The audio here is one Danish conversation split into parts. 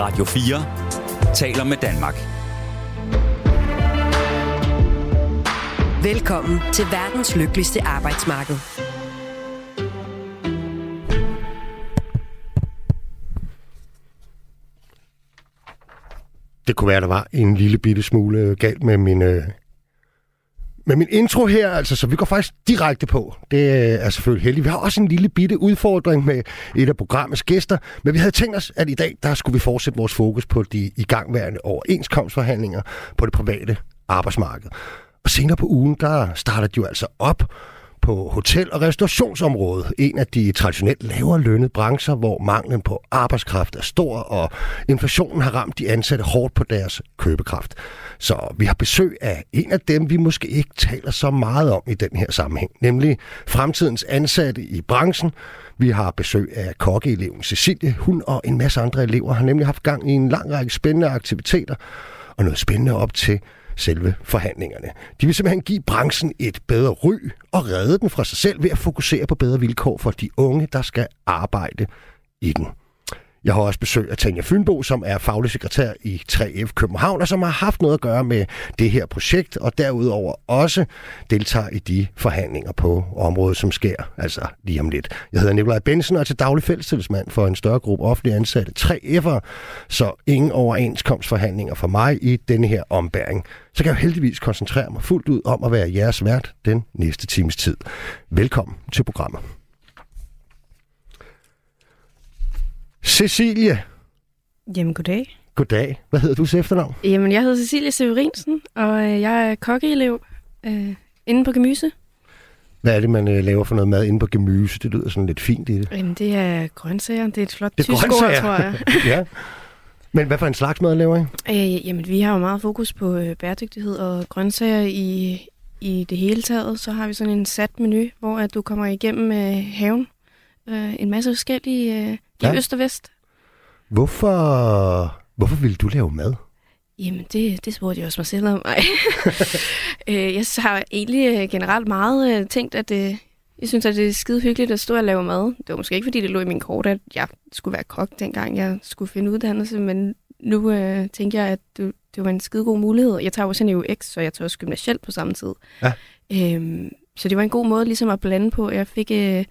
Radio 4 taler med Danmark. Velkommen til verdens lykkeligste arbejdsmarked. Det kunne være, der var en lille bitte smule galt med min, øh, men min intro her, altså, så vi går faktisk direkte på. Det øh, er selvfølgelig heldigt. Vi har også en lille bitte udfordring med et af programmets gæster, men vi havde tænkt os, at i dag, der skulle vi fortsætte vores fokus på de igangværende overenskomstforhandlinger på det private arbejdsmarked. Og senere på ugen, der starter de jo altså op på hotel- og restaurationsområdet. En af de traditionelt lavere lønnede brancher, hvor manglen på arbejdskraft er stor, og inflationen har ramt de ansatte hårdt på deres købekraft. Så vi har besøg af en af dem, vi måske ikke taler så meget om i den her sammenhæng, nemlig fremtidens ansatte i branchen. Vi har besøg af kokkeeleven Cecilie. Hun og en masse andre elever har nemlig haft gang i en lang række spændende aktiviteter, og noget spændende op til selve forhandlingerne. De vil simpelthen give branchen et bedre ry og redde den fra sig selv ved at fokusere på bedre vilkår for de unge, der skal arbejde i den. Jeg har også besøg af Tanja Fynbo, som er faglig sekretær i 3F København, og som har haft noget at gøre med det her projekt, og derudover også deltager i de forhandlinger på området, som sker, altså lige om lidt. Jeg hedder Nikolaj Bensen og er til daglig fællestilsmand for en større gruppe offentlige ansatte 3F'ere, så ingen overenskomstforhandlinger for mig i denne her ombæring. Så kan jeg heldigvis koncentrere mig fuldt ud om at være jeres vært den næste times tid. Velkommen til programmet. Cecilie. Jamen, goddag. Goddag. Hvad hedder du til efternavn? Jamen, jeg hedder Cecilie Severinsen, og øh, jeg er kokkeelev øh, inde på Gemyse. Hvad er det, man øh, laver for noget mad inde på Gemyse? Det lyder sådan lidt fint i det. Jamen, det er grøntsager. Det er et flot Det tysk ord, tror jeg. ja. Men hvad for en slags mad laver I? øh, jamen, vi har jo meget fokus på øh, bæredygtighed og grøntsager i, i det hele taget. Så har vi sådan en sat menu, hvor at du kommer igennem øh, haven. Øh, en masse forskellige øh, i Ja. øst og vest. Hvorfor, hvorfor vil du lave mad? Jamen, det, det spurgte jeg også mig selv om. Øh, jeg har egentlig øh, generelt meget øh, tænkt, at øh, jeg synes, at det er skide hyggeligt at stå og lave mad. Det var måske ikke, fordi det lå i min kort, at jeg skulle være kok, dengang jeg skulle finde uddannelse, men nu øh, tænker jeg, at det, det var en skide god mulighed. Jeg tager også en EUX, så jeg tager også gymnasielt på samme tid. Ja. Øhm, så det var en god måde ligesom at blande på. Jeg fik øh,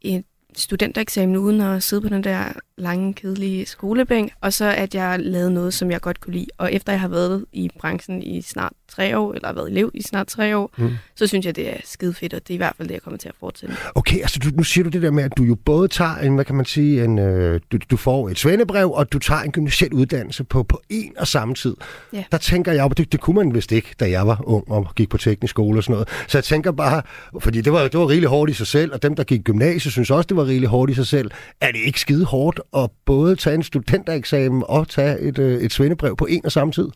et studentereksamen uden at sidde på den der lange, kedelige skolebænk, og så at jeg lavede noget, som jeg godt kunne lide. Og efter jeg har været i branchen i snart tre år, eller har været elev i snart tre år, Mm. så synes jeg, det er skide fedt, og det er i hvert fald det, jeg kommer til at fortsætte. Okay, altså du, nu siger du det der med, at du jo både tager en, hvad kan man sige, en, øh, du, du får et svendebrev, og du tager en gymnasiel uddannelse på, på en og samme tid. Ja. Der tænker jeg, det, det kunne man vist ikke, da jeg var ung og gik på teknisk skole og sådan noget. Så jeg tænker bare, fordi det var, det var rigeligt hårdt i sig selv, og dem, der gik gymnasiet, synes også, det var rigeligt hårdt i sig selv. Er det ikke skide hårdt at både tage en studentereksamen og tage et, øh, et svendebrev på en og samme tid?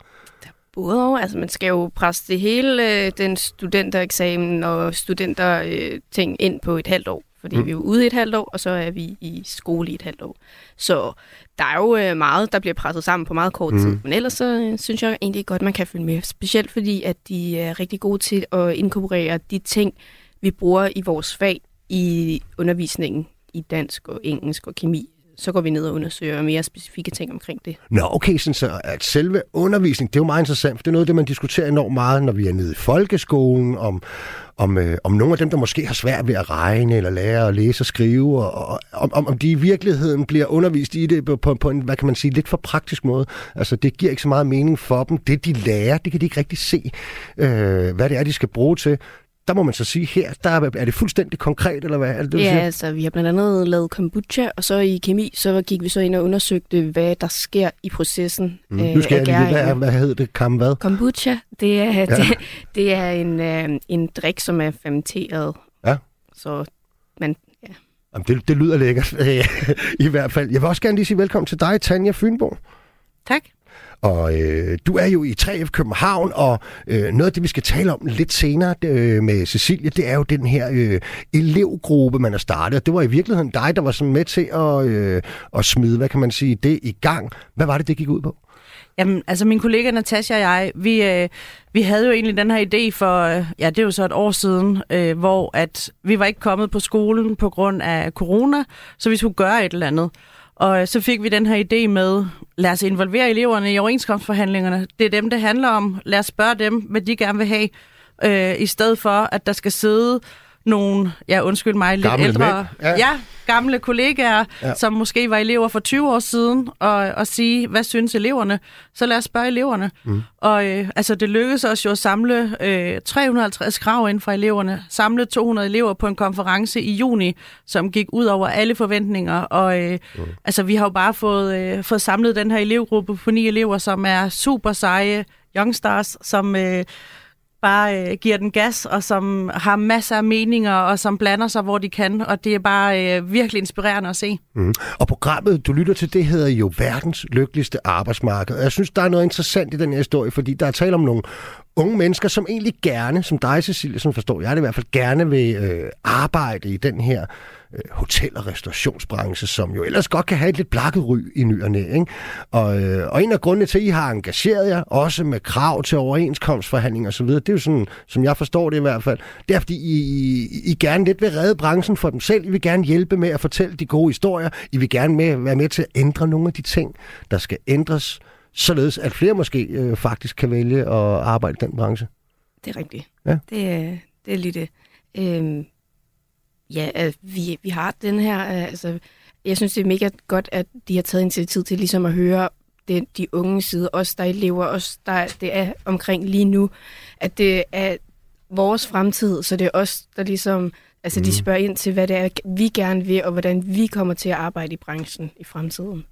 Både og, altså man skal jo presse det hele, øh, den studentereksamen og studenterting øh, ting ind på et halvt år. Fordi Mm. vi er jo ude i et halvt år, og så er vi i skole i et halvt år. Så der er jo øh, meget, der bliver presset sammen på meget kort Mm. mm. tid. Men ellers så øh, synes jeg egentlig godt, man kan følge med. Specielt fordi, at de er rigtig gode til at inkorporere de ting, vi bruger i vores fag i undervisningen i dansk og engelsk og kemi. Så går vi ned og undersøger mere specifikke ting omkring det. Nå, okay, sådan så at selve undervisning, det er jo meget interessant, for det er noget af det, man diskuterer enormt meget, når vi er nede i folkeskolen, om, om, øh, om nogle af dem, der måske har svært ved at regne, eller lære at læse og skrive, og, og om, om, de i virkeligheden bliver undervist i det på, på, på en, hvad kan man sige, lidt for praktisk måde. Altså, det giver ikke så meget mening for dem. Det, de lærer, det kan de ikke rigtig se, øh, hvad det er, de skal bruge til. Der må man så sige, her der er, er det fuldstændig konkret, eller hvad er det, du Ja, siger? altså vi har blandt andet lavet kombucha, og så i kemi, så gik vi så ind og undersøgte, hvad der sker i processen Mm. Nu skal jeg lige, hvad, er- hvad hedder det? Kam hvad? Kombucha, det er, ja. det, det er en, øh, en drik, som er fermenteret. Ja. Så man, Jamen, det, det lyder lækkert, i hvert fald. Jeg vil også gerne lige sige velkommen til dig, Tanja Fynbo. tak. Og øh, du er jo i 3F København, og øh, noget af det, vi skal tale om lidt senere øh, med Cecilie, det er jo den her øh, elevgruppe, man har startet. Og det var i virkeligheden dig, der var sådan med til at, øh, at smide, hvad kan man sige, det i gang. Hvad var det, det gik ud på? Jamen, altså min kollega Natasha og jeg, vi, øh, vi havde jo egentlig den her idé for, øh, ja, det er jo så et år siden, øh, hvor at vi var ikke kommet på skolen på grund af corona, så vi skulle gøre et eller andet. Og så fik vi den her idé med, lad os involvere eleverne i overenskomstforhandlingerne. Det er dem, det handler om. Lad os spørge dem, hvad de gerne vil have, øh, i stedet for, at der skal sidde nogle, ja undskyld mig, lidt Gamle ældre, mænd, ja. ja, gamle kollegaer, Ja. ja. som måske var elever for 20 år siden, og, og sige, hvad synes eleverne? Så lad os spørge eleverne. Mm. Og øh, altså, det lykkedes os jo at samle øh, 350 krav ind fra eleverne, samle 200 elever på en konference i juni, som gik ud over alle forventninger, og øh, mm. altså, vi har jo bare fået, øh, fået samlet den her elevgruppe på ni elever, som er super seje youngstars, som... Øh, bare øh, giver den gas, og som har masser af meninger, og som blander sig, hvor de kan. Og det er bare øh, virkelig inspirerende at se. Mm. Og programmet, du lytter til, det hedder jo verdens lykkeligste arbejdsmarked. Og jeg synes, der er noget interessant i den her historie, fordi der er tale om nogle unge mennesker, som egentlig gerne, som dig, Cecilie, som forstår jeg det i hvert fald, gerne vil øh, arbejde i den her øh, hotel- og restaurationsbranche, som jo ellers godt kan have et lidt blakket ry i ny og næ, ikke? Og, øh, og en af grundene til, at I har engageret jer, også med krav til overenskomstforhandlinger osv., det er jo sådan, som jeg forstår det i hvert fald, det er fordi, I, I, I gerne lidt vil redde branchen for dem selv. I vil gerne hjælpe med at fortælle de gode historier. I vil gerne med, være med til at ændre nogle af de ting, der skal ændres, således at flere måske øh, faktisk kan vælge at arbejde i den branche. Det er rigtigt. Ja. Det, er, det er lige det. Øhm, ja, altså, vi, vi har den her... øh, Altså, jeg synes, det er mega godt, at de har taget initiativ til ligesom at høre det, de unge side, os der er elever, os der det er omkring lige nu, at det er vores fremtid, så det er os, der ligesom... Altså, de spørger ind til, hvad det er, vi gerne vil, og hvordan vi kommer til at arbejde i branchen i fremtiden.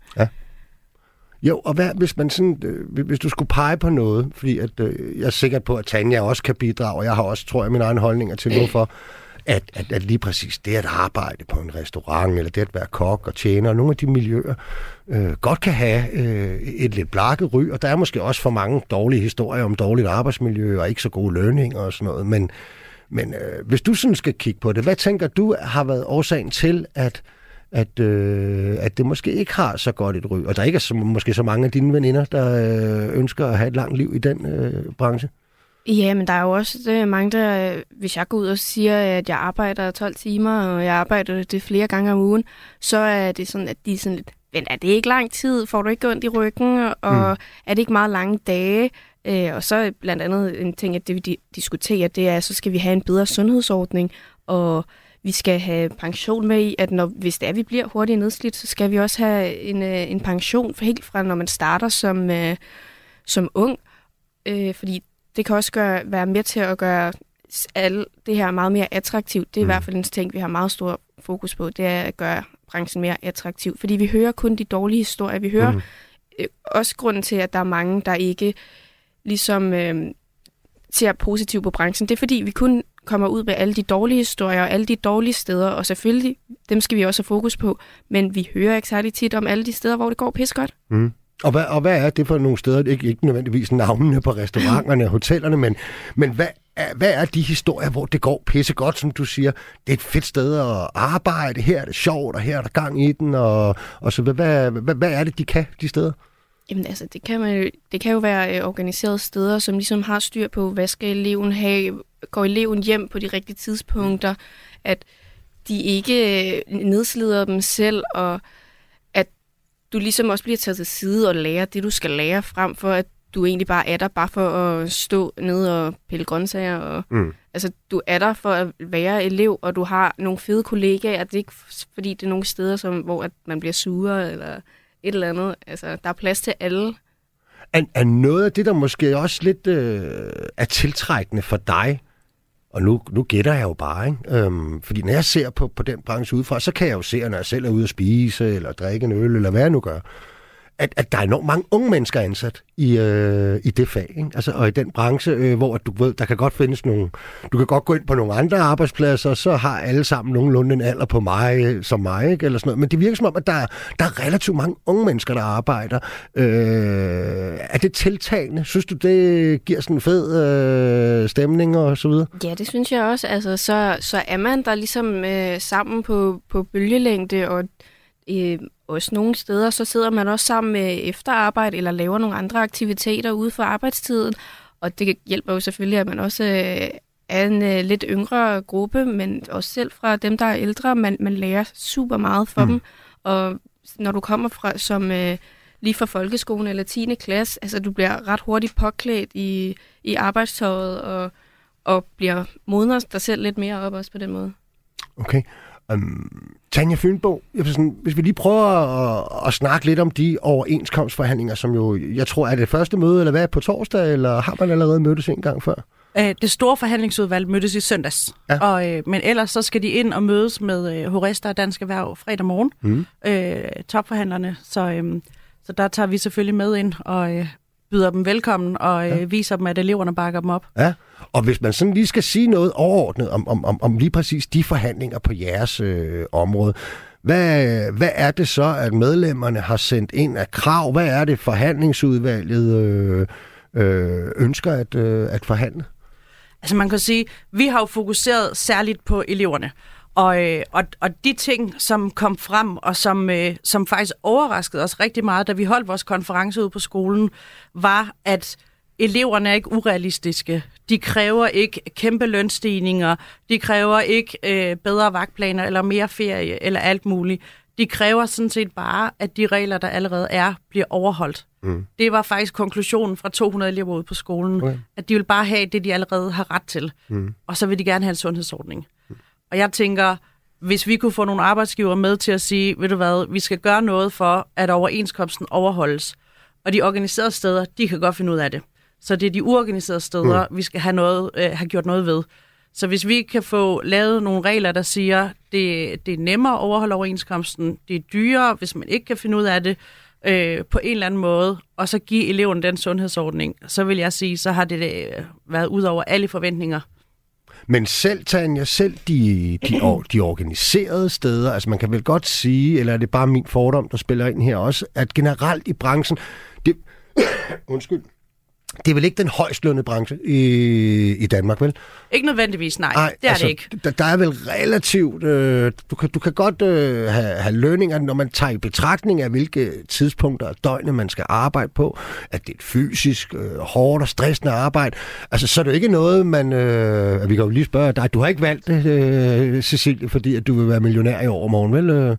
Jo, og hvad, hvis man sådan, øh, hvis du skulle pege på noget, fordi at, øh, jeg er sikker på, at Tanja også kan bidrage, og jeg har også, tror jeg, mine egne holdninger til, hvorfor at, at, at lige præcis det at arbejde på en restaurant, eller det at være kok og tjener, og nogle af de miljøer, øh, godt kan have øh, et lidt blakket ry, og der er måske også for mange dårlige historier om dårligt arbejdsmiljø og ikke så gode lønninger og sådan noget, men, men øh, hvis du sådan skal kigge på det, hvad tænker du har været årsagen til, at at, øh, at det måske ikke har så godt et ry, og der ikke er så, måske så mange af dine veninder, der øh, ønsker at have et langt liv i den øh, branche. Ja, men der er jo også øh, mange, der, øh, hvis jeg går ud og siger, at jeg arbejder 12 timer, og jeg arbejder det flere gange om ugen, så er det sådan, at de er sådan lidt, men er det ikke lang tid? Får du ikke ondt i ryggen? Og mm. er det ikke meget lange dage? Øh, og så blandt andet en ting, at det vi di- diskuterer, det er, så skal vi have en bedre sundhedsordning, og vi skal have pension med i, at når, hvis det er, at vi bliver hurtigt nedslidt, så skal vi også have en, øh, en pension for helt fra, når man starter som, øh, som ung. Øh, fordi det kan også gøre, være med til at gøre alle det her meget mere attraktivt. Det er mm. i hvert fald en ting, vi har meget stor fokus på, det er at gøre branchen mere attraktiv. Fordi vi hører kun de dårlige historier. Vi hører mm. øh, også grunden til, at der er mange, der ikke ligesom øh, ser positivt på branchen. Det er fordi, vi kun kommer ud med alle de dårlige historier og alle de dårlige steder, og selvfølgelig, dem skal vi også have fokus på, men vi hører ikke særlig tit om alle de steder, hvor det går pis godt. Mm. Og, hvad, og hvad er det for nogle steder? Ikke, ikke nødvendigvis navnene på restauranterne og hotellerne, men, men hvad, er, hvad er de historier, hvor det går pisse godt, som du siger? Det er et fedt sted at arbejde, her er det sjovt, og her er der gang i den, og, og så hvad, hvad, hvad, hvad er det, de kan, de steder? Jamen altså, det kan, man, jo- det kan jo være øh, organiserede steder, som ligesom har styr på, hvad skal eleven have, går eleven hjem på de rigtige tidspunkter, at de ikke øh, nedslider dem selv, og du ligesom også bliver taget til side og lærer det, du skal lære, frem for at du egentlig bare er der, bare for at stå nede og pille grøntsager. Og, Mm. Altså, du er der for at være elev, og du har nogle fede kollegaer. Det er ikke fordi, det er nogle steder, som, hvor at man bliver sure, eller et eller andet. Altså, der er plads til alle. Er, er noget af det, der måske også lidt øh, er tiltrækkende for dig, og nu, nu gætter jeg jo bare, ikke? Øhm, fordi når jeg ser på, på den branche udefra, så kan jeg jo se, når jeg selv er ude at spise, eller drikke en øl, eller hvad jeg nu gør, at, at der er enormt mange unge mennesker ansat i, øh, i det fag, ikke? Altså, og i den branche, øh, hvor at du ved, der kan godt findes nogle, du kan godt gå ind på nogle andre arbejdspladser, og så har alle sammen nogenlunde en alder på mig, øh, som mig, ikke? Eller sådan noget. Men det virker som om, at der, der er relativt mange unge mennesker, der arbejder. Øh, er det tiltagende? Synes du, det giver sådan en fed øh, stemning og så videre? Ja, det synes jeg også. Altså, så, så er man der ligesom øh, sammen på, på bølgelængde, og øh, også nogle steder, så sidder man også sammen med efterarbejde, eller laver nogle andre aktiviteter ude for arbejdstiden. Og det hjælper jo selvfølgelig, at man også øh, er en øh, lidt yngre gruppe, men også selv fra dem, der er ældre. Man, man lærer super meget for Mm. mm. dem, og når du kommer fra som øh, lige fra folkeskolen eller 10. klasse, altså du bliver ret hurtigt påklædt i, i arbejdstøjet og, og bliver modner dig selv lidt mere op også på den måde. Okay. Um, Tanja Fynbo, jeg sådan, hvis vi lige prøver at, at snakke lidt om de overenskomstforhandlinger, som jo, jeg tror, er det første møde, eller hvad, på torsdag, eller har man allerede mødtes en gang før? Øh, det store forhandlingsudvalg mødtes i søndags, Ja. og, øh, men ellers så skal de ind og mødes med øh, Horesta og Dansk Erhverv fredag morgen, Mm. øh, topforhandlerne. Så, øh, så der tager vi selvfølgelig med ind og øh, byder dem velkommen og øh, viser dem, at eleverne bakker dem op. Ja, og hvis man sådan lige skal sige noget overordnet om, om, om, om lige præcis de forhandlinger på jeres øh, område, hvad, hvad er det så, at medlemmerne har sendt ind af krav? Hvad er det, forhandlingsudvalget øh, øh, ønsker at, øh, at forhandle? Altså man kan sige, vi har jo fokuseret særligt på eleverne. Og, øh, og, og de ting, som kom frem, og som, øh, som faktisk overraskede os rigtig meget, da vi holdt vores konference ude på skolen, var, at eleverne er ikke urealistiske. De kræver ikke kæmpe lønstigninger. De kræver ikke øh, bedre vagtplaner eller mere ferie eller alt muligt. De kræver sådan set bare, at de regler, der allerede er, bliver overholdt. Mm. Det var faktisk konklusionen fra 200 elever ude på skolen, Okay. at de vil bare have det, de allerede har ret til. Mm. Og så vil de gerne have en sundhedsordning. Mm. Og jeg tænker, hvis vi kunne få nogle arbejdsgiver med til at sige, ved du hvad, vi skal gøre noget for, at overenskomsten overholdes. Og de organiserede steder, de kan godt finde ud af det. Så det er de uorganiserede steder, mm. vi skal have, noget, øh, have gjort noget ved. Så hvis vi kan få lavet nogle regler, der siger, det, det er nemmere at overholde overenskomsten, det er dyrere, hvis man ikke kan finde ud af det øh, på en eller anden måde, og så give eleven den sundhedsordning, så vil jeg sige, så har det øh, været ud over alle forventninger. Men selv, Tanja, selv de, de, or- de organiserede steder, altså man kan vel godt sige, eller er det bare min fordom, der spiller ind her også, at generelt i branchen, det, undskyld, det er vel ikke den højst lønnede branche i, i Danmark, vel? Ikke nødvendigvis, nej. nej det er altså, det ikke. Der, der er vel relativt... Øh, du, kan, du kan godt øh, have, have lønninger, når man tager i betragtning af, hvilke tidspunkter af døgnet man skal arbejde på. At det er et fysisk, øh, hårdt og stressende arbejde. Altså, så er det jo ikke noget, man... Øh, vi kan jo lige spørge dig. Du har ikke valgt det, øh, Cecilie, fordi at du vil være millionær i overmorgen, vel? Øh?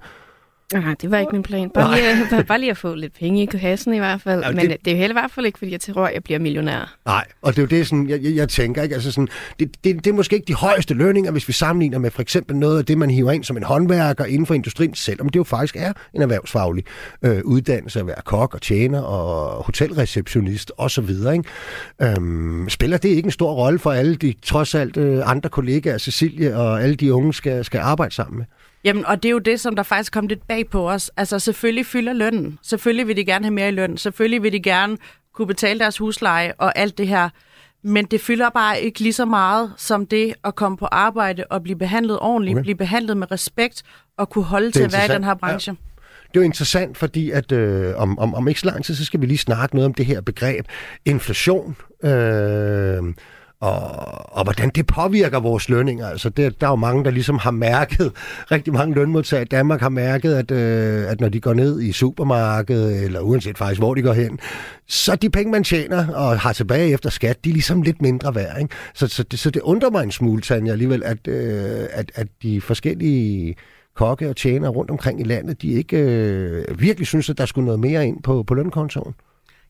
Nej, det var ikke min plan. Bare lige, at- bare, bare lige at få lidt penge i kassen i hvert fald. Ja, Men det... det er jo heller i hvert fald ikke, fordi jeg tror, at jeg bliver millionær. Nej, og det er jo det, sådan, jeg, jeg, jeg tænker, ikke? Altså sådan, det, det, det er måske ikke de højeste lønninger, hvis vi sammenligner med for eksempel noget af det, man hiver ind som en håndværker inden for industrien, selvom det jo faktisk er en erhvervsfaglig øh, uddannelse at være kok og tjener og hotelreceptionist osv. Ikke? Øhm, spiller det ikke en stor rolle for alle de trods alt øh, andre kollegaer, Cecilie og alle de unge skal, skal arbejde sammen med? Jamen, og det er jo det, som der faktisk kom lidt bag på os. Altså, selvfølgelig fylder lønnen. Selvfølgelig vil de gerne have mere i løn. Selvfølgelig vil de gerne kunne betale deres husleje og alt det her. Men det fylder bare ikke lige så meget som det at komme på arbejde og blive behandlet ordentligt, Okay. blive behandlet med respekt og kunne holde til at være i den her branche. Ja. Det er jo interessant, fordi at øh, om, om, om ikke så lang tid, så skal vi lige snakke noget om det her begreb inflation. Øh, og, og hvordan det påvirker vores lønninger. Altså, det, der er jo mange, der ligesom har mærket, rigtig mange lønmodtagere i Danmark har mærket, at, øh, at når de går ned i supermarkedet, eller uanset faktisk, hvor de går hen, så de penge, man tjener og har tilbage efter skat, de er ligesom lidt mindre værd. Ikke? Så, så, det, så det undrer mig en smule, Tanja, alligevel, at, øh, at, at de forskellige kokke og tjenere rundt omkring i landet, de ikke øh, virkelig synes, at der skulle noget mere ind på, på lønkontoen.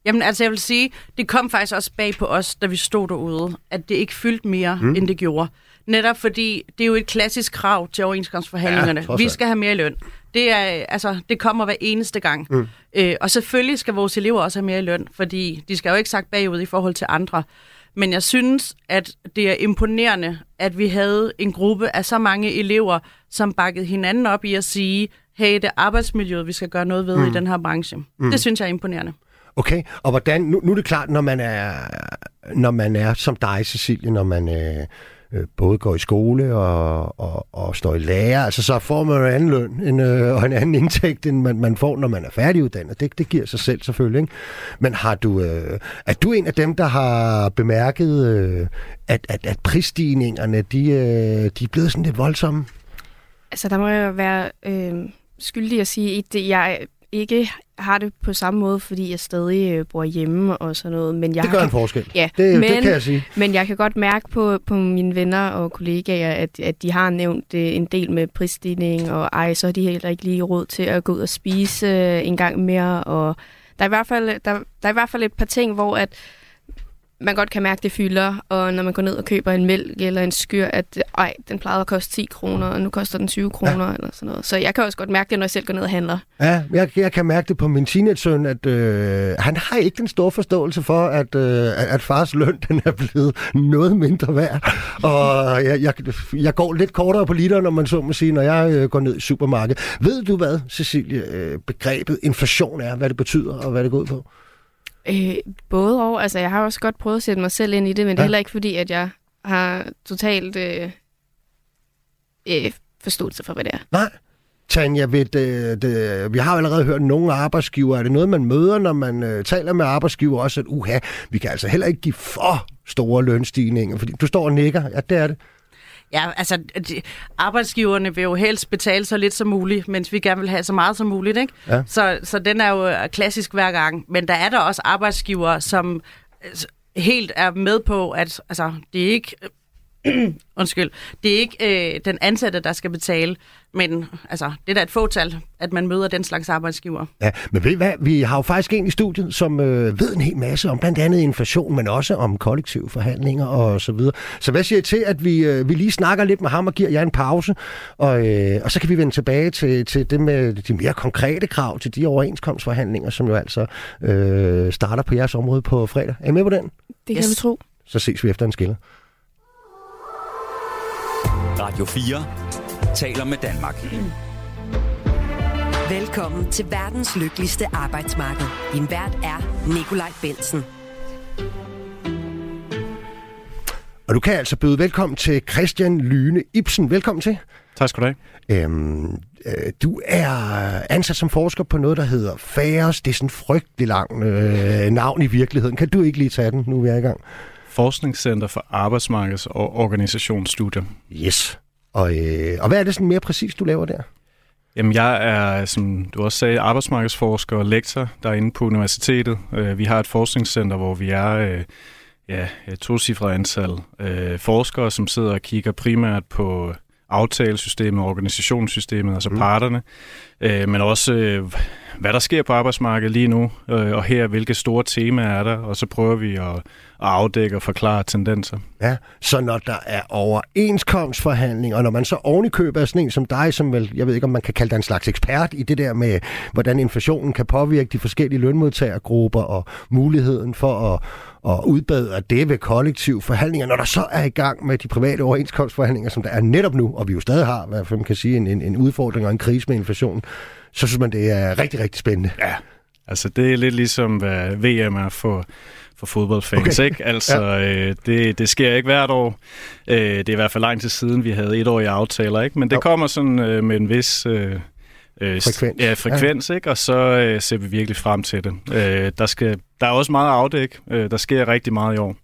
Jamen, altså jeg vil sige, det kom faktisk også bag på os, da vi stod derude, at det ikke fyldte mere, mm. end det gjorde. Netop fordi, det er jo et klassisk krav til overenskomstforhandlingerne. Ja, vi skal have mere i løn. Det, er, altså, det kommer hver eneste gang. Mm. Øh, og selvfølgelig skal vores elever også have mere i løn, fordi de skal jo ikke sagt bagud i forhold til andre. Men jeg synes, at det er imponerende, at vi havde en gruppe af så mange elever, som bakkede hinanden op i at sige, hey, det er arbejdsmiljøet, vi skal gøre noget ved mm. i den her branche. Mm. Det synes jeg er imponerende. Okay, og hvordan, nu, nu er det klart, når man er, når man er som dig, Cecilie, når man øh, øh, både går i skole og, og, og står i lærer, altså så får man jo en anden løn end, øh, og en anden indtægt, end man, man får, når man er færdiguddannet. Det, det giver sig selv selvfølgelig, ikke? Men har du, øh, er du en af dem, der har bemærket, øh, at, at, at prisstigningerne, de, øh, de er blevet sådan lidt voldsomme? Altså, der må jeg være øh, skyldig at sige, at det, jeg ikke har det på samme måde, fordi jeg stadig øh, bor hjemme og sådan noget. Men jeg Det gør har, en forskel. Ja, Det, men, det kan jeg sige. men jeg kan godt mærke på, på mine venner og kollegaer, at, at de har nævnt øh, en del med prisstigning, og ej, så har de heller ikke lige råd til at gå ud og spise øh, en gang mere. Og der er, i hvert fald, der, der er i hvert fald et par ting, hvor at man godt kan mærke, det fylder, og når man går ned og køber en mælk eller en skyr, at ej, den plejede at koste 10 kroner, og nu koster den 20 kroner, ja. eller sådan noget. Så jeg kan også godt mærke det, når jeg selv går ned og handler. Ja, jeg, jeg kan mærke det på min teenage-søn, at øh, han har ikke den store forståelse for, at, øh, at- fars løn den er blevet noget mindre værd. Og jeg, jeg, jeg går lidt kortere på liter, når man så må sige, når jeg øh, går ned i supermarkedet. Ved du hvad, Cecilie, øh, begrebet inflation er, hvad det betyder og hvad det går ud på? Øh, både og. Altså, jeg har også godt prøvet at sætte mig selv ind i det, men ja. det er heller ikke fordi, at jeg har totalt øh, øh, forståelse for, hvad det er. Nej. Tanja, ved det, det, vi har jo allerede hørt nogle arbejdsgiver. Er det noget, man møder, når man øh, taler med arbejdsgiver også, at uha, vi kan altså heller ikke give for store lønstigninger? Fordi du står og nikker. Ja, det er det. Ja, altså, de, arbejdsgiverne vil jo helst betale så lidt som muligt, mens vi gerne vil have så meget som muligt, ikke? Ja. Så, så den er jo øh, klassisk hver gang. Men der er der også arbejdsgivere, som øh, helt er med på, at altså, det er ikke... undskyld, det er ikke øh, den ansatte, der skal betale, men altså, det er da et fåtal, at man møder den slags arbejdsgiver. Ja, men ved I hvad? Vi har jo faktisk en i studiet, som øh, ved en hel masse om blandt andet inflation, men også om kollektive forhandlinger og så videre. Så hvad siger I til, at vi, øh, vi lige snakker lidt med ham og giver jer en pause, og, øh, og så kan vi vende tilbage til, til det med de mere konkrete krav til de overenskomstforhandlinger, som jo altså øh, starter på jeres område på fredag. Er I med på den? Det Yes. kan vi tro. Så ses vi efter en skiller. Radio 4 taler med Danmark. Velkommen til verdens lykkeligste arbejdsmarked. Din vært er Nikolaj Bensen. Og du kan altså byde velkommen til Christian Lyne Ibsen. Velkommen til. Tak skal du have. Øhm, øh, du er ansat som forsker på noget, der hedder FAOS. Det er sådan en frygtelig lang øh, navn i virkeligheden. Kan du ikke lige tage den, nu vi er i gang? Forskningscenter for Arbejdsmarkeds- og Organisationsstudier. Yes. Og, øh, og hvad er det sådan mere præcis, du laver der? Jamen, jeg er, som du også sagde, arbejdsmarkedsforsker og lektor derinde på universitetet. Øh, Vi har et forskningscenter, hvor vi er øh, ja, et tocifret antal øh, forskere, som sidder og kigger primært på aftalesystemet, organisationssystemet, altså mm. parterne, øh, men også hvad der sker på arbejdsmarkedet lige nu, øh, og her hvilke store temaer er der, og så prøver vi at, at afdække og forklare tendenser. Ja, så når der er overenskomstforhandling, og når man så ovenikøber er sådan en som dig, som vel, jeg ved ikke, om man kan kalde dig en slags ekspert i det der med, hvordan inflationen kan påvirke de forskellige lønmodtagergrupper og muligheden for at, at udbedre det ved kollektiv forhandlinger, når der så er i gang med de private overenskomstforhandlinger, som der er netop nu, og vi jo stadig har, hvad man kan sige, en, en, en udfordring og en krise med inflationen, så synes man, det er rigtig, rigtig spændende. Ja, altså det er lidt ligesom, hvad VM er for, for fodboldfans, Okay. ikke? Altså, øh, det, det sker ikke hvert år. Øh, det er i hvert fald lang tid siden, vi havde etårige aftaler, ikke? Men det Jo. kommer sådan øh, med en vis... Øh, øh, Frekvens. Ja, frekvens, ikke? Og så øh, ser vi virkelig frem til det. Øh, der, skal, der er også meget afdæk. Øh, der sker rigtig meget i år.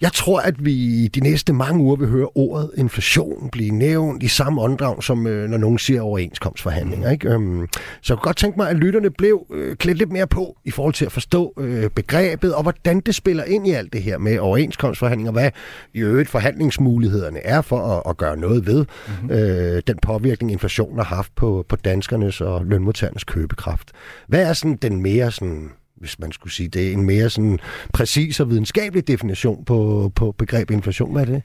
Jeg tror, at vi i de næste mange uger vil høre ordet inflation blive nævnt i samme åndedrag, som øh, når nogen siger overenskomstforhandlinger. Ikke? Øhm, så jeg kunne godt tænke mig, at lytterne blev øh, klædt lidt mere på i forhold til at forstå øh, begrebet, og hvordan det spiller ind i alt det her med overenskomstforhandlinger, hvad i øvrigt forhandlingsmulighederne er for at, at gøre noget ved mm-hmm. øh, den påvirkning, inflationen har haft på, på danskernes og lønmodtagernes købekraft. Hvad er sådan den mere sådan hvis man skulle sige det, en mere sådan præcis og videnskabelig definition på, på begrebet inflation. Hvad er det?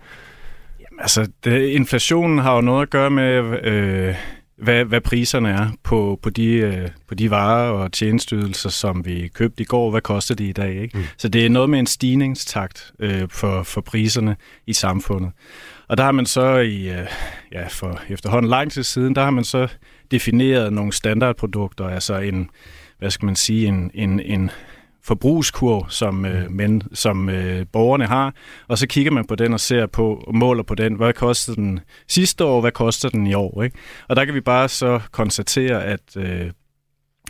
Altså, det, inflationen har jo noget at gøre med, øh, hvad, hvad priserne er på, på, de, øh, på de varer og tjenesteydelser, som vi købte i går. Hvad koster de i dag? Ikke? Mm. Så det er noget med en stigningstakt øh, for, for priserne i samfundet. Og der har man så i, øh, ja, for efterhånden lang tid siden, der har man så defineret nogle standardprodukter, altså en, hvad skal man sige, en, en, en forbrugskurv, som, øh, men, som øh, borgerne har, og så kigger man på den og ser på og måler på den, hvad kostede den sidste år, hvad koster den i år, ikke? Og der kan vi bare så konstatere, at øh,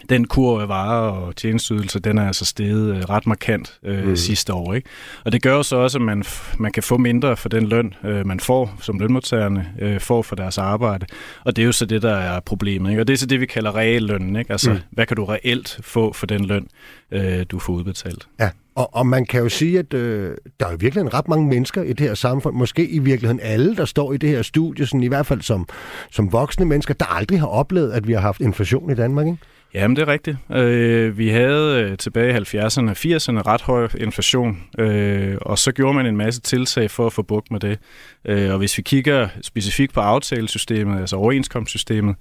den kur af varer og tjenesteydelser, den er altså steget øh, ret markant øh, mm. sidste år. Ikke? Og det gør jo så også, at man, man kan få mindre for den løn, øh, man får, som lønmodtagerne øh, får for deres arbejde. Og det er jo så det, der er problemet. Ikke? Og det er så det, vi kalder reallønnen. Ikke? Altså, mm. hvad kan du reelt få for den løn, øh, du får udbetalt? Ja, og, og man kan jo sige, at øh, der er jo virkelig ret mange mennesker i det her samfund, måske i virkeligheden alle, der står i det her studie, sådan i hvert fald som, som voksne mennesker, der aldrig har oplevet, at vi har haft inflation i Danmark, ikke? Jamen, det er rigtigt. Øh, vi havde øh, tilbage i 70'erne og 80'erne ret høj inflation, øh, og så gjorde man en masse tiltag for at få bugt med det. Øh, og hvis vi kigger specifikt på aftalesystemet, altså overenskomstsystemet,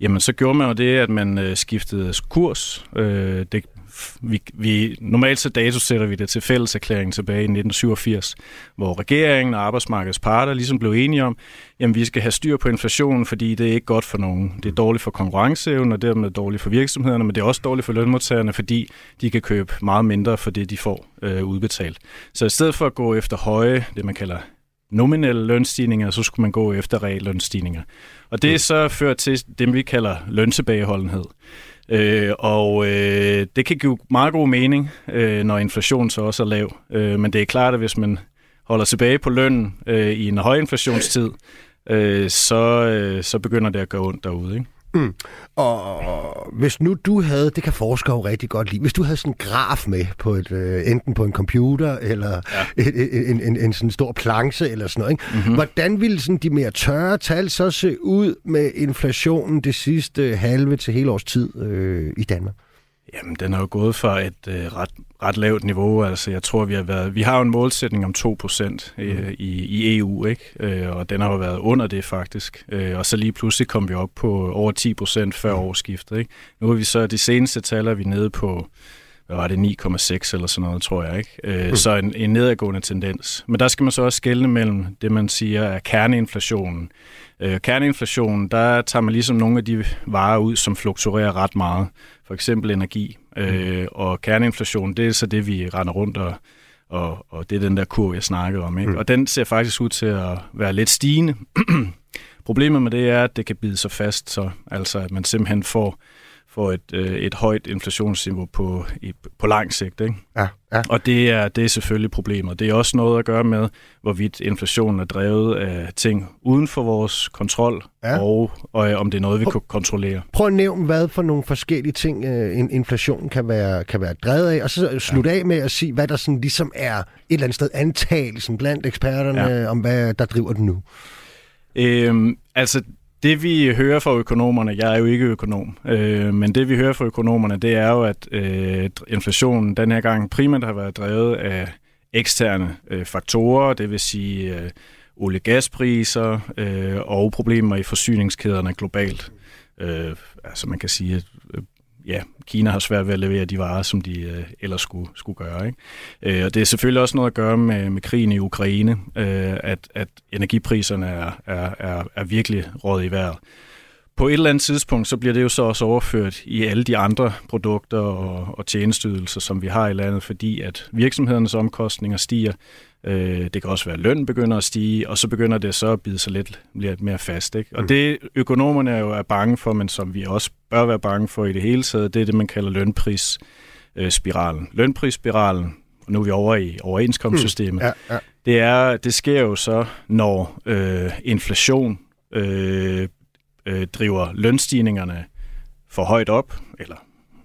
jamen så gjorde man jo det, at man øh, skiftede kurs. Øh, det vi, vi, normalt så datosætter vi det til fælleserklæringen tilbage i 1987, hvor regeringen og arbejdsmarkedets parter ligesom blev enige om, at vi skal have styr på inflationen, fordi det er ikke godt for nogen. Det er dårligt for konkurrenceevnen, og dermed dårligt for virksomhederne, men det er også dårligt for lønmodtagerne, fordi de kan købe meget mindre for det, de får øh, udbetalt. Så i stedet for at gå efter høje, det man kalder nominelle lønstigninger, så skulle man gå efter reelle lønstigninger. Og det er så ført til det, vi kalder løntilbageholdenhed. Øh, og øh, det kan give meget god mening, øh, når inflationen så også er lav. Øh, men det er klart, at hvis man holder tilbage på lønnen øh, i en høj inflationstid, øh, så, øh, så begynder det at gå ondt derude. Ikke? Mm. Og hvis nu du havde, det kan forskere jo rigtig godt lide, hvis du havde sådan en graf med på et, øh, enten på en computer eller ja. en, en, en, en sådan stor planche eller sådan noget, ikke? Mm-hmm. hvordan ville sådan de mere tørre tal så se ud med inflationen det sidste halve til hele års tid øh, i Danmark? Jamen, den har jo gået fra et øh, ret, ret lavt niveau. Altså, jeg tror, vi har været... Vi har jo en målsætning om 2 procent øh, mm. i, i EU, ikke? Øh, og den har jo været under det, faktisk. Øh, og så lige pludselig kom vi op på over 10 procent før mm. årsskiftet, ikke? Nu er vi så... De seneste tal er vi nede på hvad var det, 9,6 eller sådan noget, tror jeg. ikke. Øh, mm. Så en, en nedadgående tendens. Men der skal man så også skelne mellem det, man siger er kerneinflationen. Øh, kerneinflationen, der tager man ligesom nogle af de varer ud, som fluktuerer ret meget for eksempel energi. Mm. Øh, og kerneinflation, det er så det, vi render rundt og, og, og det er den der kurve, jeg snakkede om. Ikke? Mm. Og den ser faktisk ud til at være lidt stigende. Problemet med det er, at det kan bide sig fast, så altså at man simpelthen får for et, øh, et højt inflationsniveau på, i, på lang sigt. Ikke? Ja, ja. Og det er, det er selvfølgelig problemet. Det er også noget at gøre med, hvorvidt inflationen er drevet af ting uden for vores kontrol, ja. og, og om det er noget, vi prøv, kan kontrollere. Prøv at nævne, hvad for nogle forskellige ting øh, inflationen kan være, kan være drevet af, og så slutte ja. af med at sige, hvad der sådan ligesom er et eller andet sted antagelsen blandt eksperterne, ja. om hvad der driver den nu. Øhm, altså, det vi hører fra økonomerne, jeg er jo ikke økonom, øh, men det vi hører fra økonomerne, det er jo, at øh, inflationen den her gang primært har været drevet af eksterne øh, faktorer, det vil sige øh, olie-gaspriser øh, og problemer i forsyningskæderne globalt. Øh, altså man kan sige, at øh, ja, Kina har svært ved at levere de varer, som de øh, ellers skulle, skulle gøre. Ikke? Øh, og det er selvfølgelig også noget at gøre med, med krigen i Ukraine, øh, at, at energipriserne er, er, er, er virkelig råd i vejret. På et eller andet tidspunkt, så bliver det jo så også overført i alle de andre produkter og, og tjenestydelser, som vi har i landet, fordi at virksomhedernes omkostninger stiger, Øh, det kan også være, at løn begynder at stige, og så begynder det så at bide sig lidt, lidt mere fast. Ikke? Og mm. det økonomerne jo er bange for, men som vi også bør være bange for i det hele taget, det er det, man kalder lønprisspiralen. Lønprisspiralen, og nu er vi over i overenskomstsystemet, mm. ja, ja. Det, er, det sker jo så, når øh, inflation øh, øh, driver lønstigningerne for højt op, eller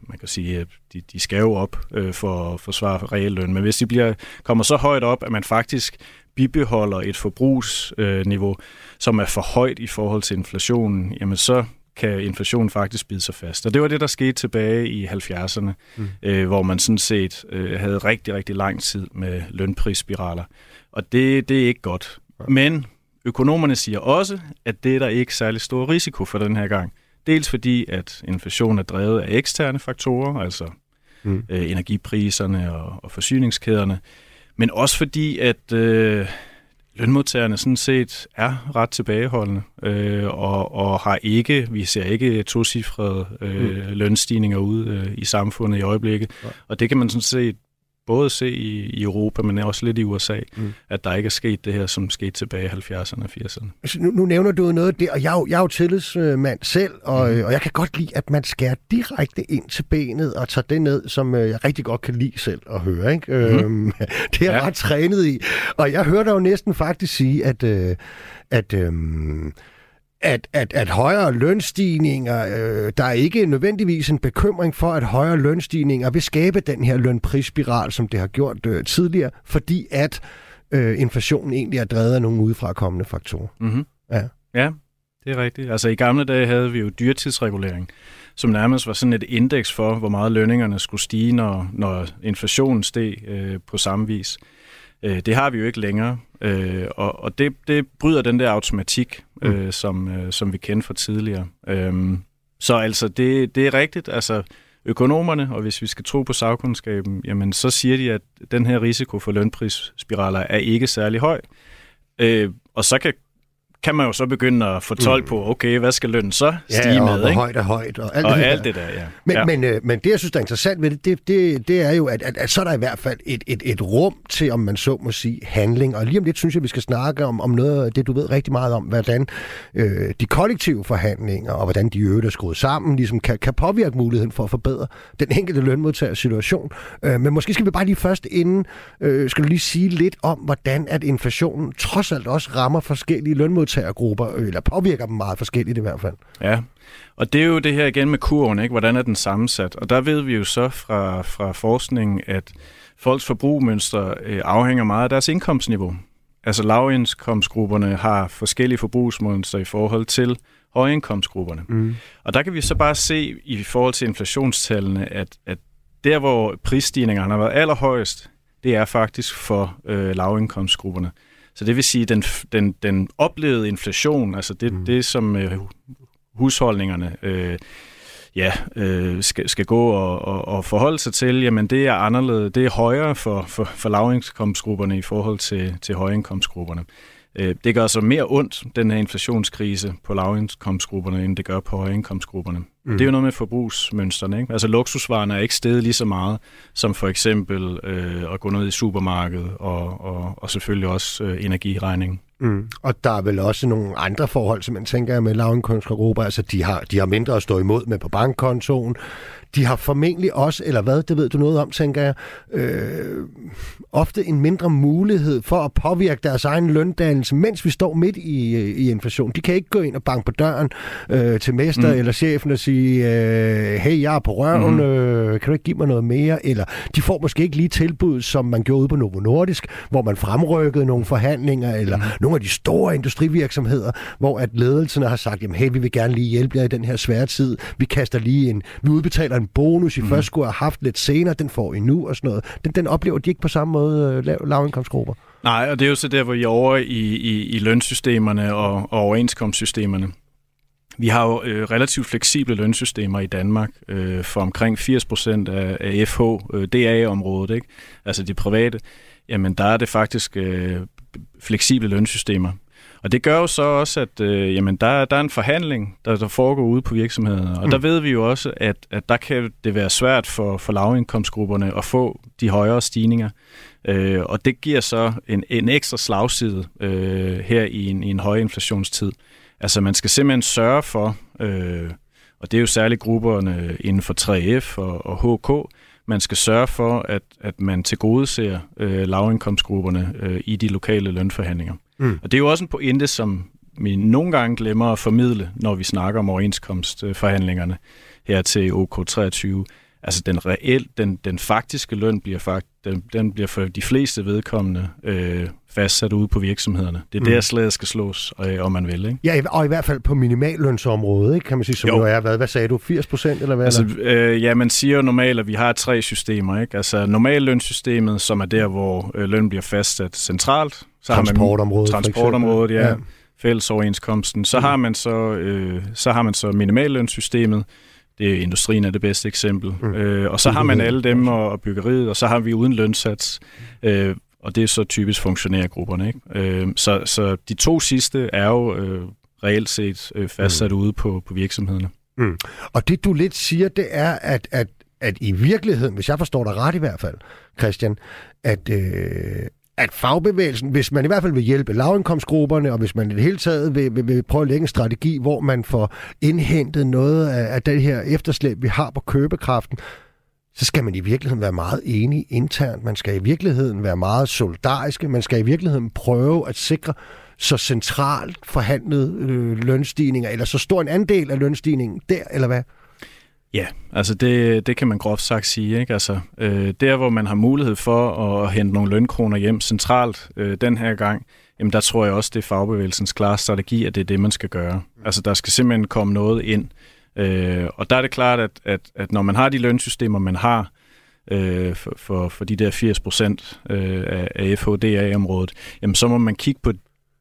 man kan sige, at de, de skal jo op øh, for at forsvare realløn, men hvis de bliver, kommer så højt op, at man faktisk bibeholder et forbrugsniveau, øh, som er for højt i forhold til inflationen, jamen så kan inflationen faktisk bide sig fast. Og det var det, der skete tilbage i 70'erne, mm. øh, hvor man sådan set øh, havde rigtig, rigtig lang tid med lønprisspiraler. Og det, det er ikke godt. Men økonomerne siger også, at det er der ikke særlig stor risiko for den her gang. Dels fordi, at inflationen er drevet af eksterne faktorer, altså mm. øh, energipriserne og, og forsyningskæderne, men også fordi, at øh, lønmodtagerne sådan set er ret tilbageholdende øh, og, og har ikke, vi ser ikke tocifrede øh, mm. lønstigninger ude øh, i samfundet i øjeblikket. Ja. Og det kan man sådan set både se i, i Europa, men også lidt i USA, mm. at der ikke er sket det her, som skete tilbage i 70'erne og 80'erne. Altså, nu, nu nævner du noget det, og jeg, jeg er jo tillidsmand selv, og, mm. og jeg kan godt lide, at man skærer direkte ind til benet og tager det ned, som øh, jeg rigtig godt kan lide selv at høre. Ikke? Mm. Øhm, det er jeg Ja. ret trænet i. Og jeg hører dig jo næsten faktisk sige, at, øh, at øh, at, at, at højere lønstigninger, øh, der er ikke nødvendigvis en bekymring for, at højere lønstigninger vil skabe den her lønprisspiral, som det har gjort øh, tidligere, fordi at øh, inflationen egentlig er drevet af nogle udefrakommende faktorer. Mm-hmm. Ja. Ja, det er rigtigt. Altså i gamle dage havde vi jo dyrtidsregulering, som nærmest var sådan et indeks for, hvor meget lønningerne skulle stige, når, når inflationen steg øh, på samme vis. Øh, det har vi jo ikke længere, øh, og, og det, det bryder den der automatik, øh, som, øh, som vi kendte fra tidligere. Øh, så altså, det, det er rigtigt. Altså, økonomerne, og hvis vi skal tro på sagkundskaben, jamen så siger de, at den her risiko for lønprisspiraler er ikke særlig høj. Øh, og så kan, kan man jo så begynde at fortolke mm. på, okay, hvad skal lønnen så stige ja, og med? hvor ikke? højt er højt, og alt og det der. alt det der, ja. Men, ja. men, øh, men det, jeg synes, der er interessant ved det, det, det, det er jo, at, at, at så er der i hvert fald et, et, et rum til, om man så må sige, handling. Og lige om lidt synes jeg, vi skal snakke om, om noget af det, du ved rigtig meget om, hvordan øh, de kollektive forhandlinger, og hvordan de øvrigt er skruet sammen, ligesom kan, kan påvirke muligheden for at forbedre den enkelte lønmodtagers situation. Øh, men måske skal vi bare lige først inden, øh, skal du lige sige lidt om, hvordan at inflationen trods alt også rammer forskellige lønmodtagergrupper, øh, eller påvirker dem meget forskelligt i hvert fald. Ja, og det er jo det her igen med kurven, ikke? hvordan er den sammensat? Og der ved vi jo så fra, fra forskningen, at folks forbrugmønster øh, afhænger meget af deres indkomstniveau. Altså lavindkomstgrupperne har forskellige forbrugsmønstre i forhold til højindkomstgrupperne. Mm. Og der kan vi så bare se i forhold til inflationstallene, at, at der, hvor prisstigningerne har været allerhøjest, det er faktisk for øh, lavindkomstgrupperne. Så det vil sige, den, den, den oplevede inflation, altså det, mm. det som øh, husholdningerne øh, ja, øh, skal, skal gå og, og, og forholde sig til, jamen det er anderledes, det er højere for, for, for lavindkomstgrupperne i forhold til, til højindkomstgrupperne. Øh, det gør så mere ondt, den her inflationskrise på lavindkomstgrupperne, end det gør på højindkomstgrupperne. Mm. Det er jo noget med forbrugsmønstrene. Ikke? Altså luksusvarerne er ikke steget lige så meget, som for eksempel øh, at gå ned i supermarkedet og, og, og selvfølgelig også øh, energiregning. Mm. Og der er vel også nogle andre forhold, som man tænker med lavindkomstgrupper. Altså, de har, de har mindre at stå imod med på bankkontoen. De har formentlig også, eller hvad, det ved du noget om, tænker jeg, øh, ofte en mindre mulighed for at påvirke deres egen løndannelse, mens vi står midt i, i inflation. De kan ikke gå ind og banke på døren øh, til mester mm. eller chefen og sige, øh, hey, jeg er på røven, mm. øh, kan du ikke give mig noget mere? Eller de får måske ikke lige tilbud, som man gjorde ude på Novo Nordisk, hvor man fremrykkede nogle forhandlinger, eller mm. nogle af de store industrivirksomheder, hvor at ledelsen har sagt, jamen hey, vi vil gerne lige hjælpe jer i den her svære tid. Vi kaster lige en, vi udbetaler en bonus, I mm. først skulle have haft lidt senere, den får I nu og sådan noget. Den, den oplever de ikke på samme måde, øh, lav, lavindkomstgrupper. Nej, og det er jo så der, hvor I er over i, i, i lønsystemerne og, og overenskomstsystemerne. Vi har jo øh, relativt fleksible lønsystemer i Danmark øh, for omkring 80 procent af, af FH, øh, DA-området, ikke? altså de private. Jamen der er det faktisk øh, fleksible lønsystemer. Og det gør jo så også, at øh, jamen, der, der er en forhandling, der, der foregår ude på virksomhederne. Og mm. der ved vi jo også, at, at der kan det være svært for, for lavindkomstgrupperne at få de højere stigninger. Øh, og det giver så en, en ekstra slagside øh, her i en, i en høj inflationstid. Altså man skal simpelthen sørge for, øh, og det er jo særligt grupperne inden for 3F og, og HK, man skal sørge for, at, at man tilgodeser øh, lavindkomstgrupperne øh, i de lokale lønforhandlinger. Mm. Og det er jo også en pointe, som vi nogle gange glemmer at formidle, når vi snakker om overenskomstforhandlingerne her til OK23. Altså den reelt, den, den faktiske løn bliver fakt, den, den bliver for de fleste vedkommende øh, fastsat ude på virksomhederne. Det er mm. der slaget skal slås, øh, om man vil. Ikke? Ja, og i hvert fald på minimallønsområdet, ikke? kan man sige, som jo, Jo. er, hvad, hvad sagde du, 80 procent eller hvad? Altså, øh, ja, man siger jo normalt, at vi har tre systemer. Ikke? Altså normallønssystemet, som er der, hvor øh, løn bliver fastsat centralt. Så Transportområdet, Har man, transportområdet. Ja. ja. Fællesoverenskomsten. Så, mm. har man så, øh, så har man så minimallønssystemet. Det industrien er det bedste eksempel. Mm. Øh, og så har man alle dem og, og byggeriet, og så har vi uden lønsats. Øh, og det er så typisk funktionærgrupperne. Ikke? Øh, så, så de to sidste er jo øh, reelt set øh, fastsat mm. ude på, på virksomhederne. Mm. Og det du lidt siger, det er, at, at at i virkeligheden, hvis jeg forstår dig ret i hvert fald, Christian, at, øh, at fagbevægelsen, hvis man i hvert fald vil hjælpe lavindkomstgrupperne, og hvis man i det hele taget vil, vil, vil prøve at lægge en strategi, hvor man får indhentet noget af, af det her efterslæb, vi har på købekraften, så skal man i virkeligheden være meget enig internt. Man skal i virkeligheden være meget solidariske. Man skal i virkeligheden prøve at sikre så centralt forhandlede øh, lønstigninger, eller så stor en andel af lønstigningen der, eller hvad? Ja, altså det, det kan man groft sagt sige. Ikke? Altså, øh, der, hvor man har mulighed for at hente nogle lønkroner hjem centralt øh, den her gang, jamen der tror jeg også, det er fagbevægelsens klare strategi, at det er det, man skal gøre. Altså der skal simpelthen komme noget ind. Øh, og der er det klart, at, at, at når man har de lønsystemer, man har, øh, for, for, for de der 80 procent øh, af, af FHDA-området, jamen så må man kigge på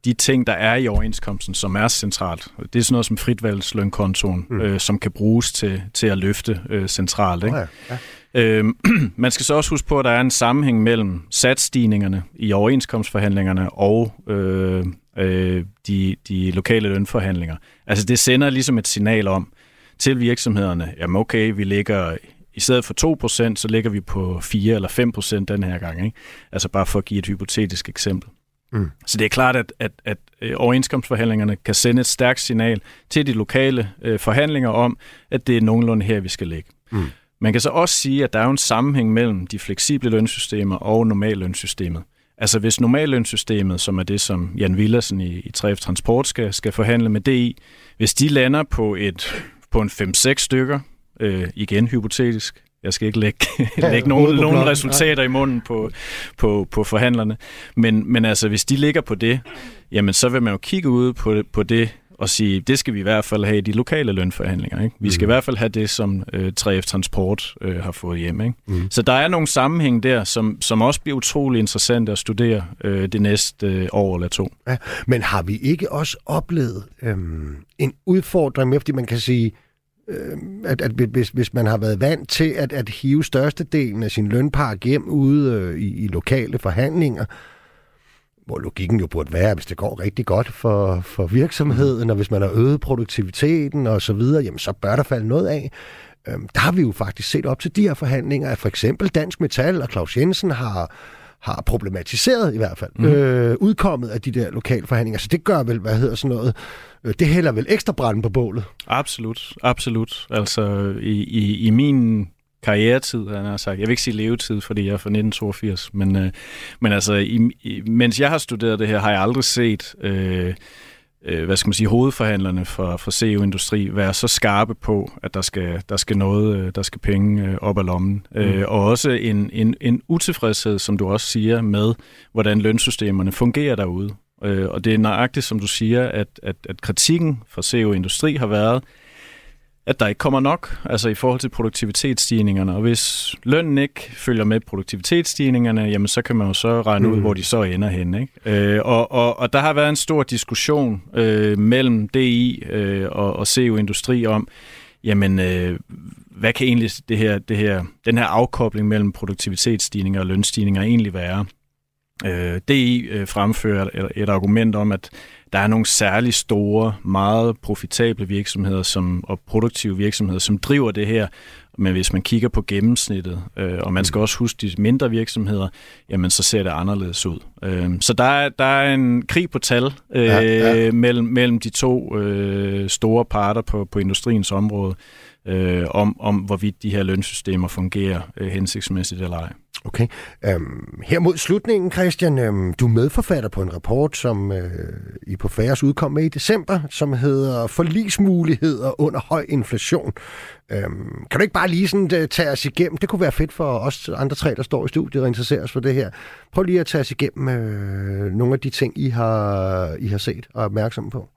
de ting, der er i overenskomsten, som er centralt. Det er sådan noget som fritvalgslønkontoen, mm. øh, som kan bruges til, til at løfte øh, centralt. Ikke? Oh ja. Ja. Øh, man skal så også huske på, at der er en sammenhæng mellem satsstigningerne i overenskomstforhandlingerne og øh, øh, de, de lokale lønforhandlinger. Altså det sender ligesom et signal om til virksomhederne, jamen okay, vi ligger i stedet for 2%, så ligger vi på 4 eller 5% den her gang. Ikke? Altså bare for at give et hypotetisk eksempel. Mm. Så det er klart, at, at, at øh, overenskomstforhandlingerne kan sende et stærkt signal til de lokale øh, forhandlinger om, at det er nogenlunde her, vi skal ligge. Mm. Man kan så også sige, at der er en sammenhæng mellem de fleksible lønsystemer og normallønssystemet. Altså hvis normallønssystemet, som er det, som Jan Villersen i, i 3F Transport skal, skal forhandle med DI, hvis de lander på, et, på en 5-6 stykker, øh, igen hypotetisk, jeg skal ikke lægge, ja, lægge nogen, nogen resultater i munden på, på, på forhandlerne. Men, men altså, hvis de ligger på det, jamen så vil man jo kigge ud på, på det og sige, det skal vi i hvert fald have i de lokale lønforhandlinger. Ikke? Vi skal mm. i hvert fald have det, som øh, 3F Transport øh, har fået hjem. Ikke? Mm. Så der er nogle sammenhæng der, som, som også bliver utrolig interessant at studere øh, det næste øh, år eller to. Ja, men har vi ikke også oplevet øh, en udfordring med, fordi man kan sige, øh, at, at hvis, hvis man har været vant til at, at hive størstedelen af sin lønpark hjem ude øh, i, i lokale forhandlinger, hvor logikken jo burde være, hvis det går rigtig godt for, for virksomheden, og hvis man har øget produktiviteten og så videre, jamen så bør der falde noget af. Øhm, der har vi jo faktisk set op til de her forhandlinger, at for eksempel Dansk Metal og Claus Jensen har har problematiseret i hvert fald mm. øh, udkommet af de der lokale forhandlinger. Så det gør vel, hvad hedder sådan noget, øh, det hælder vel ekstra branden på bålet? Absolut, absolut. Altså i, i, i min karrieretid, han har sagt. Jeg vil ikke sige levetid, fordi jeg er fra 1982, men, øh, men altså, i, i, mens jeg har studeret det her, har jeg aldrig set øh, øh, hvad skal man sige, hovedforhandlerne for, for CEO Industri være så skarpe på, at der skal, der skal noget, øh, der skal penge øh, op af lommen. Mm. Øh, og også en, en, en utilfredshed, som du også siger, med hvordan lønsystemerne fungerer derude. Øh, og det er nøjagtigt, som du siger, at, at, at kritikken fra CEO Industri har været, at der ikke kommer nok, altså i forhold til produktivitetsstigningerne. Og hvis lønnen ikke følger med produktivitetsstigningerne, jamen så kan man jo så regne mm. ud, hvor de så ender hen. Ikke? Øh, og, og, og der har været en stor diskussion øh, mellem DI øh, og, og CO Industri om, jamen øh, hvad kan egentlig det her, det her, den her afkobling mellem produktivitetsstigninger og lønstigninger egentlig være? Øh, DI øh, fremfører et, et argument om, at der er nogle særlig store, meget profitable virksomheder som, og produktive virksomheder, som driver det her. Men hvis man kigger på gennemsnittet, øh, og man skal mm. også huske de mindre virksomheder, jamen så ser det anderledes ud. Øh, så der er, der er en krig på tal øh, ja, ja. Mellem, mellem de to øh, store parter på, på industriens område, øh, om, om hvorvidt de her lønsystemer fungerer øh, hensigtsmæssigt eller ej. Okay. Øhm, her mod slutningen, Christian, øhm, du er medforfatter på en rapport, som øh, I på Færes udkom med i december, som hedder Forlismuligheder under høj inflation. Øhm, kan du ikke bare lige sådan, uh, tage os igennem? Det kunne være fedt for os andre tre, der står i studiet og interesserer os for det her. Prøv lige at tage os igennem øh, nogle af de ting, I har, I har set og er opmærksomme på.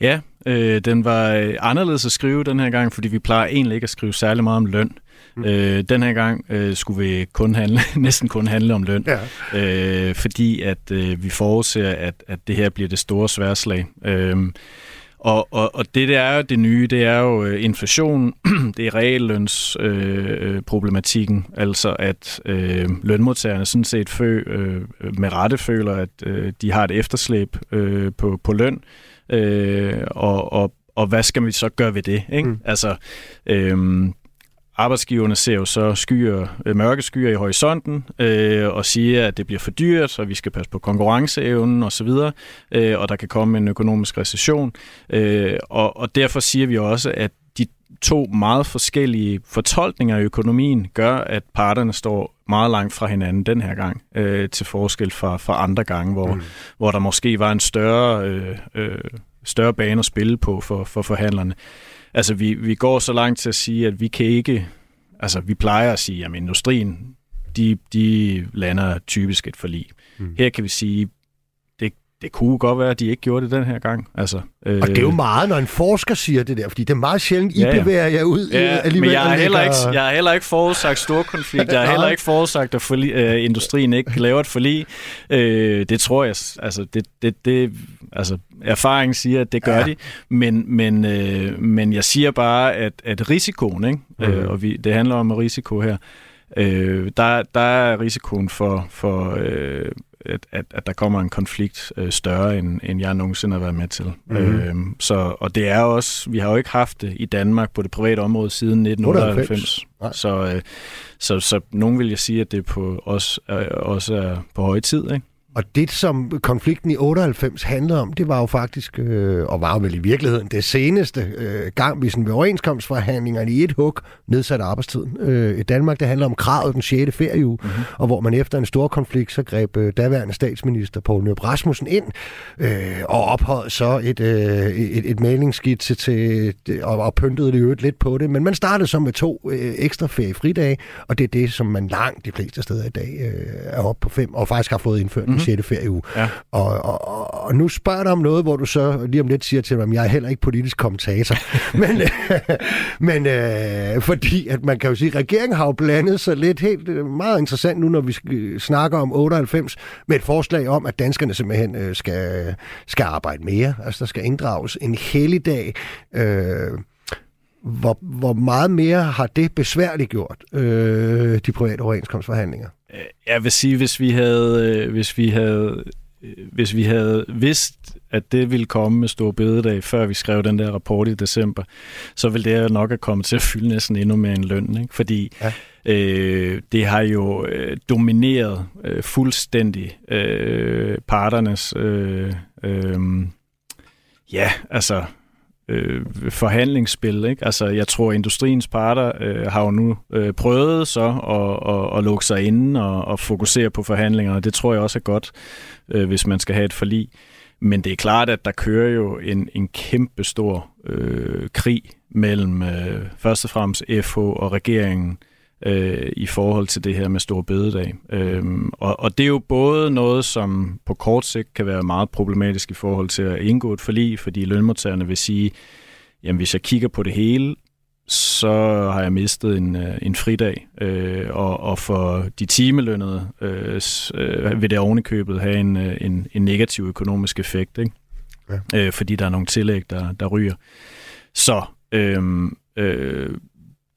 Ja, øh, den var øh, anderledes at skrive den her gang, fordi vi plejer egentlig ikke at skrive særlig meget om løn. Mm. Øh, den her gang øh, skulle vi kun handle, næsten kun handle om løn, ja. øh, fordi at øh, vi forudser, at, at det her bliver det store sværslag. Øh, og, og, og det der er det nye, det er jo øh, inflation, det er realløns øh, problematikken, altså at øh, lønmodtagerne sådan set fø, øh, med rette føler, at øh, de har et efterslæb øh, på, på løn, øh, og, og, og hvad skal vi så gøre ved det? Ikke? Mm. Altså, øh, arbejdsgiverne ser jo så skyer, øh, mørke skyer i horisonten øh, og siger, at det bliver for dyrt, og vi skal passe på konkurrenceevnen osv., øh, og der kan komme en økonomisk recession. Øh, og, og derfor siger vi også, at de to meget forskellige fortolkninger af økonomien gør, at parterne står meget langt fra hinanden den her gang, øh, til forskel fra, fra andre gange, hvor, mm. hvor der måske var en større, øh, øh, større bane at spille på for, for forhandlerne. Altså, vi, vi går så langt til at sige, at vi kan ikke... Altså, vi plejer at sige, at industrien, de, de lander typisk et forlig. Mm. Her kan vi sige, det kunne godt være, at de ikke gjorde det den her gang. Altså, øh... Og det er jo meget, når en forsker siger det der, fordi det er meget sjældent, I ja, ja. bevæger jer ud ja, alligevel. Men jeg har, heller ikke, jeg har heller ikke forudsagt stor konflikt. Jeg har heller ikke forudsagt, at forlig, øh, industrien ikke laver et forlig. Øh, det tror jeg, altså, det, det, det, altså, erfaringen siger, at det gør ja. de. Men, men, øh, men jeg siger bare, at, at risikoen, ikke? Mm. Øh, og vi, det handler om risiko her, øh, der, der er risikoen for, for øh, at, at, at der kommer en konflikt øh, større, end, end jeg nogensinde har været med til. Mm-hmm. Øhm, så, og det er også, vi har jo ikke haft det i Danmark på det private område siden 1998. Så, øh, så, så nogen vil jeg sige, at det på os, øh, også er på høje tid. Ikke? Og det, som konflikten i 98 handlede om, det var jo faktisk, øh, og var jo vel i virkeligheden, det seneste øh, gang, vi sådan ved overenskomstforhandlingerne i et hug nedsatte arbejdstiden. Øh, I Danmark, det handler om kravet den 6. ferieuge, mm-hmm. og hvor man efter en stor konflikt, så greb øh, daværende statsminister Poul Nøb Rasmussen ind, øh, og ophøjede så et, øh, et, et mailingsskitse til, og, og pyntede det jo lidt på det. Men man startede så med to øh, ekstra feriefridage, og det er det, som man langt de fleste steder i dag øh, er oppe på fem, og faktisk har fået indført mm-hmm 6. ferieuge. Ja. Og, og, og nu spørger du om noget, hvor du så lige om lidt siger til mig, at jeg er heller ikke politisk kommentator. men men øh, fordi at man kan jo sige, at regeringen har jo blandet sig lidt helt øh, meget interessant nu, når vi snakker om 98, med et forslag om, at danskerne simpelthen øh, skal, skal arbejde mere. Altså der skal inddrages en helligdag. Øh, hvor, hvor meget mere har det besværligt gjort, øh, de private overenskomstforhandlinger? Jeg vil sige, hvis vi havde, øh, hvis vi havde, øh, hvis vi havde vidst, at det ville komme med stor bededag, før vi skrev den der rapport i december, så ville det nok have kommet til at fylde næsten endnu mere en løn. Ikke? Fordi ja. øh, det har jo øh, domineret øh, fuldstændig øh, parternes... Øh, øh, ja, altså øh, forhandlingsspil. Ikke? Altså, jeg tror, industriens parter øh, har jo nu øh, prøvet så at, at, at lukke sig inde og, og fokusere på forhandlinger, og det tror jeg også er godt, øh, hvis man skal have et forlig. Men det er klart, at der kører jo en, en kæmpe stor øh, krig mellem øh, først og fremmest FH og regeringen øh, i forhold til det her med stor bededag. Øh, og, og det er jo både noget, som på kort sigt kan være meget problematisk i forhold til at indgå et forlig, fordi lønmodtagerne vil sige, jamen hvis jeg kigger på det hele, så har jeg mistet en, øh, en fridag, øh, og, og for de timelønnede øh, øh, vil det ovenikøbet have en, øh, en, en negativ økonomisk effekt, ikke? Ja. Øh, fordi der er nogle tillæg, der, der ryger. Så øh, øh,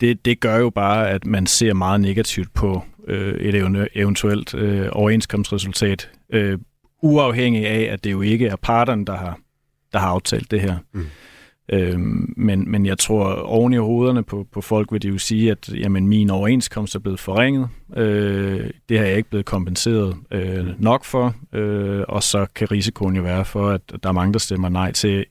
det, det gør jo bare, at man ser meget negativt på øh, et eventuelt øh, overenskomstresultat, øh, uafhængig af, at det jo ikke er parterne, der har, der har aftalt det her. Mm. Øh, men, men jeg tror, oven i hovederne på, på folk vil de jo sige, at jamen, min overenskomst er blevet forringet. Øh, det har jeg ikke blevet kompenseret øh, nok for, øh, og så kan risikoen jo være for, at der er mange, der stemmer nej til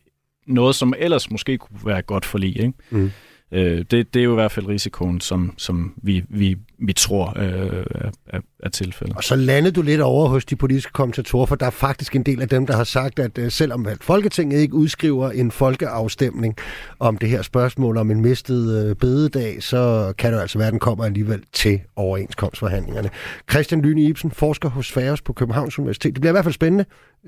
noget, som ellers måske kunne være godt for lige. Ikke? Mm. Øh, det, det er jo i hvert fald risikoen, som, som vi, vi, vi tror øh, er, er tilfældet. Og så landede du lidt over hos de politiske kommentatorer, for der er faktisk en del af dem, der har sagt, at øh, selvom Folketinget ikke udskriver en folkeafstemning om det her spørgsmål om en mistet øh, bededag, så kan det altså være, at den kommer alligevel til overenskomstforhandlingerne. Christian Lyne Ibsen, forsker hos Færøs på Københavns Universitet. Det bliver i hvert fald spændende,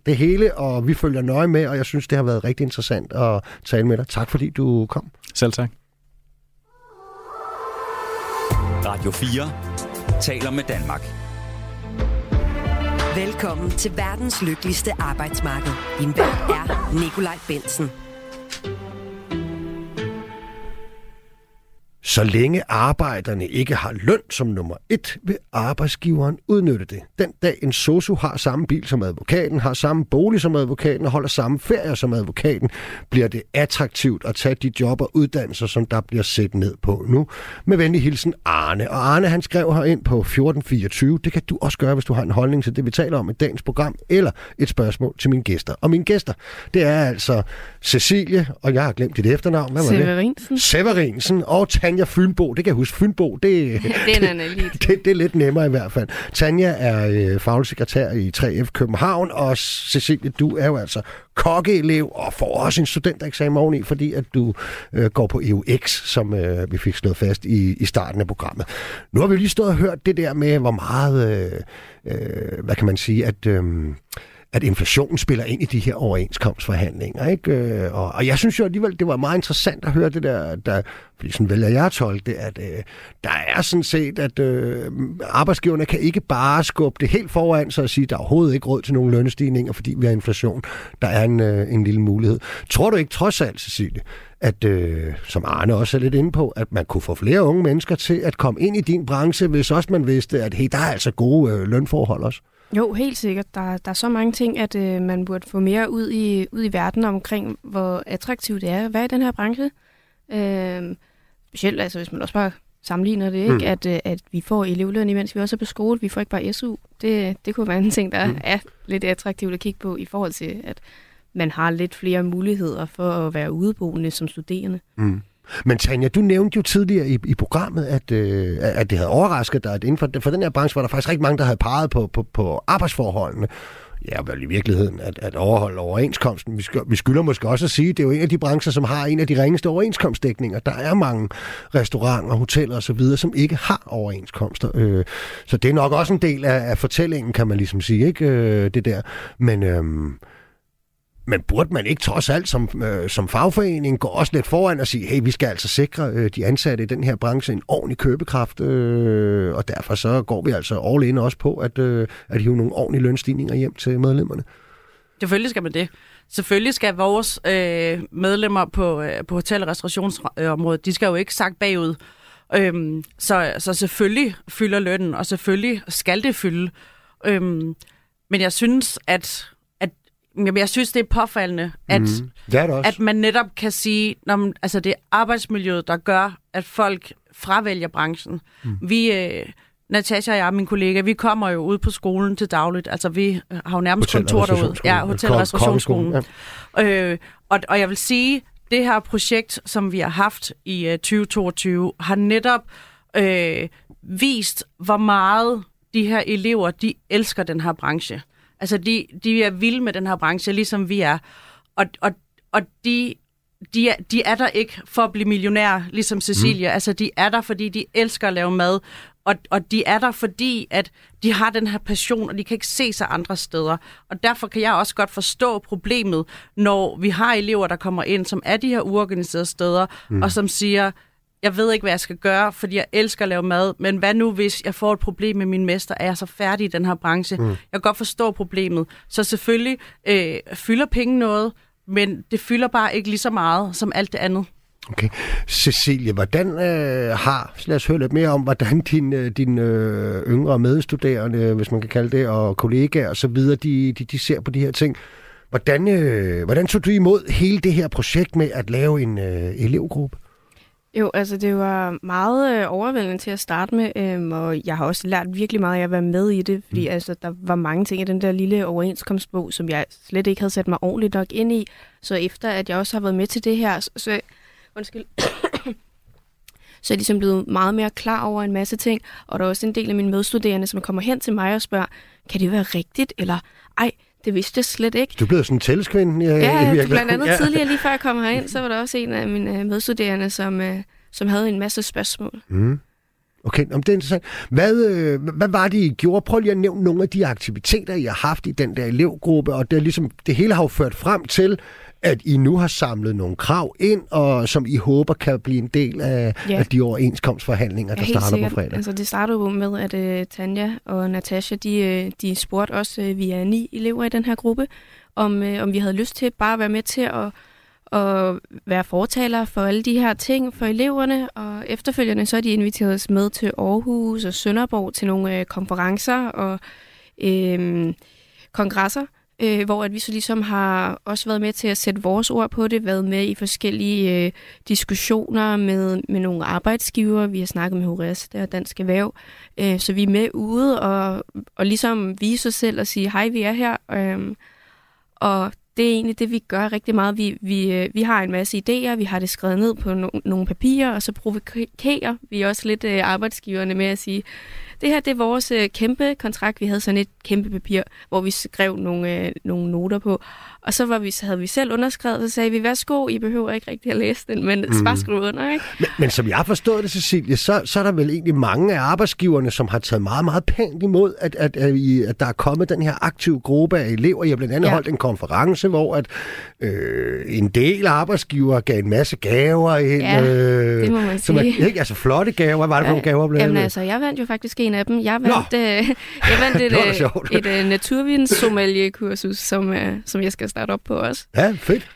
det hele, og vi følger nøje med, og jeg synes, det har været rigtig interessant at tale med dig. Tak fordi du kom. Selv tak. Radio 4 taler med Danmark. Velkommen til verdens lykkeligste arbejdsmarked. Din vært er Nikolaj Bensen. Så længe arbejderne ikke har løn som nummer et, vil arbejdsgiveren udnytte det. Den dag en sosu har samme bil som advokaten, har samme bolig som advokaten og holder samme ferie som advokaten, bliver det attraktivt at tage de job og uddannelser, som der bliver set ned på nu. Med venlig hilsen Arne. Og Arne han skrev her ind på 1424. Det kan du også gøre, hvis du har en holdning til det, vi taler om i dagens program, eller et spørgsmål til mine gæster. Og mine gæster, det er altså Cecilie, og jeg har glemt dit efternavn. Hvad var det? Severinsen. Severinsen og Tanja Fynbo. Det kan jeg huske. Fynbo, det, Den er lidt. det, det er lidt nemmere i hvert fald. Tanja er øh, faglig sekretær i 3F København, og Cecilie, du er jo altså kokkeelev og får også en studentereksamen oveni, fordi at du øh, går på EUX, som øh, vi fik slået fast i, i starten af programmet. Nu har vi lige stået og hørt det der med, hvor meget, øh, øh, hvad kan man sige, at... Øh, at inflationen spiller ind i de her overenskomstforhandlinger. Ikke? Øh, og, og jeg synes jo alligevel, det var meget interessant at høre det der, der fordi sådan vælger jeg at tolke det, at øh, der er sådan set, at øh, arbejdsgiverne kan ikke bare skubbe det helt foran sig og sige, at der er overhovedet ikke råd til nogen lønstigninger, fordi vi har inflation. Der er en, øh, en lille mulighed. Tror du ikke trods alt, Cecilie, at, øh, som Arne også er lidt inde på, at man kunne få flere unge mennesker til at komme ind i din branche, hvis også man vidste, at hey, der er altså gode øh, lønforhold også? Jo, helt sikkert. Der, der er så mange ting, at øh, man burde få mere ud i, ud i verden omkring, hvor attraktivt det er at være i den her branche. Øh, specielt, altså hvis man også bare sammenligner det, ikke? Mm. At, øh, at vi får elevløn, imens vi også er på skole. Vi får ikke bare SU. Det, det kunne være en ting, der mm. er lidt attraktivt at kigge på i forhold til, at man har lidt flere muligheder for at være udeboende som studerende. Mm. Men Tanja, du nævnte jo tidligere i, i programmet, at, øh, at det havde overrasket dig, at inden for, for den her branche var der faktisk rigtig mange, der havde peget på, på, på arbejdsforholdene. Ja, vel i virkeligheden at, at overholde overenskomsten. Vi, skal, vi skylder måske også at sige, at det er jo en af de brancher, som har en af de ringeste overenskomstdækninger. Der er mange restauranter, hoteller osv., som ikke har overenskomster. Øh, så det er nok også en del af, af fortællingen, kan man ligesom sige, ikke øh, det der. Men... Øh, men burde man ikke trods alt som, øh, som fagforening gå også lidt foran og sige, hey, vi skal altså sikre øh, de ansatte i den her branche en ordentlig købekraft, øh, og derfor så går vi altså all in også på at, øh, at hive nogle ordentlige lønstigninger hjem til medlemmerne. Selvfølgelig skal man det. Selvfølgelig skal vores øh, medlemmer på, øh, på hotel- og restaurationsområdet, de skal jo ikke sagt bagud. Øhm, så, så selvfølgelig fylder lønnen, og selvfølgelig skal det fylde. Øhm, men jeg synes, at, at jamen, jeg synes, det er påfaldende, at, mm. Det er det også. at man netop kan sige, når man, altså det er arbejdsmiljøet, der gør, at folk fravælger branchen. Mm. Vi, øh, Natasha og jeg, min kollega, vi kommer jo ud på skolen til dagligt. Altså vi har jo nærmest Hotel- kontor derude. Ja, hotel- og restaurationsskolen. kokkeskolen, Øh, og, og jeg vil sige, det her projekt, som vi har haft i øh, 2022, har netop øh, vist, hvor meget de her elever, de elsker den her branche. Altså, de, de er vilde med den her branche, ligesom vi er. Og, og, og de, de, er, de er der ikke for at blive millionær, ligesom Cecilia. Mm. Altså, de er der, fordi de elsker at lave mad. Og, og de er der, fordi at de har den her passion, og de kan ikke se sig andre steder. Og derfor kan jeg også godt forstå problemet, når vi har elever, der kommer ind, som er de her uorganiserede steder, mm. og som siger, jeg ved ikke, hvad jeg skal gøre, fordi jeg elsker at lave mad, men hvad nu, hvis jeg får et problem med min mester? Er jeg så færdig i den her branche? Mm. Jeg kan godt forstå problemet. Så selvfølgelig øh, fylder penge noget, men det fylder bare ikke lige så meget som alt det andet. Okay. Cecilie, hvordan øh, har, lad os høre lidt mere om, hvordan dine øh, din, øh, yngre medstuderende, hvis man kan kalde det, og kollegaer og så videre, de, de, de ser på de her ting. Hvordan, øh, hvordan tog du imod hele det her projekt med at lave en øh, elevgruppe? Jo, altså det var meget øh, overvældende til at starte med, øhm, og jeg har også lært virkelig meget af at være med i det, fordi mm. altså, der var mange ting i den der lille overenskomstbog, som jeg slet ikke havde sat mig ordentligt nok ind i. Så efter at jeg også har været med til det her, så, så undskyld, så er jeg ligesom blevet meget mere klar over en masse ting, og der er også en del af mine medstuderende, som kommer hen til mig og spørger, kan det være rigtigt, eller ej, det vidste jeg slet ikke. Du blevet sådan en tælleskvinde. Ja, i Ja, virkeligheden. blandt andet ja. tidligere, lige før jeg kom herind, så var der også en af mine øh, medstuderende, som, øh, som havde en masse spørgsmål. Mm. Okay, om det er interessant. Hvad, øh, hvad var det, I gjorde? Prøv lige at nævne nogle af de aktiviteter, I har haft i den der elevgruppe, og det, er ligesom, det hele har jo ført frem til, at I nu har samlet nogle krav ind, og som I håber kan blive en del af, Ja. af de overenskomstforhandlinger, der Ja, starter sikkert. på fredag. Altså, det startede jo med, at uh, Tanja og Natasha, de, uh, de spurgte os, uh, vi er ni elever i den her gruppe, om, uh, om vi havde lyst til bare at være med til at, og være fortaler for alle de her ting for eleverne, og efterfølgende så er de inviteret os med til Aarhus og Sønderborg til nogle øh, konferencer og øh, kongresser, øh, hvor at vi så ligesom har også været med til at sætte vores ord på det, været med i forskellige øh, diskussioner med, med nogle arbejdsgiver. Vi har snakket med HRS, der er Dansk Erhverv. Øh, så vi er med ude og, og ligesom vise os selv og sige, hej, vi er her. Øh, og det er egentlig det, vi gør rigtig meget. Vi, vi, øh, vi har en masse idéer, vi har det skrevet ned på no, nogle papirer, og så provokerer vi også lidt øh, arbejdsgiverne med at sige, det her det er vores øh, kæmpe kontrakt. Vi havde sådan et kæmpe papir, hvor vi skrev nogle, øh, nogle noter på. Og så, var vi, så havde vi selv underskrevet, så sagde vi, værsgo, I behøver ikke rigtig at læse den, men mm. bare skrive under, ikke? Men, men som jeg har forstået det, Cecilie, så, så er der vel egentlig mange af arbejdsgiverne, som har taget meget, meget pænt imod, at, at, at, at der er kommet den her aktive gruppe af elever. I har blandt andet ja. holdt en konference, hvor at, øh, en del af arbejdsgiver gav en masse gaver ind. Ja, øh, det må man sige. Er, ikke? Altså flotte gaver. Hvad var det for ja, nogle gaver? Blandt jamen altså, jeg vandt jo faktisk en af dem. Jeg vandt, øh, jeg vandt et, et, et, et naturvins sommelier-kursus, som, øh, som jeg skal starte op på os. Ja, fedt.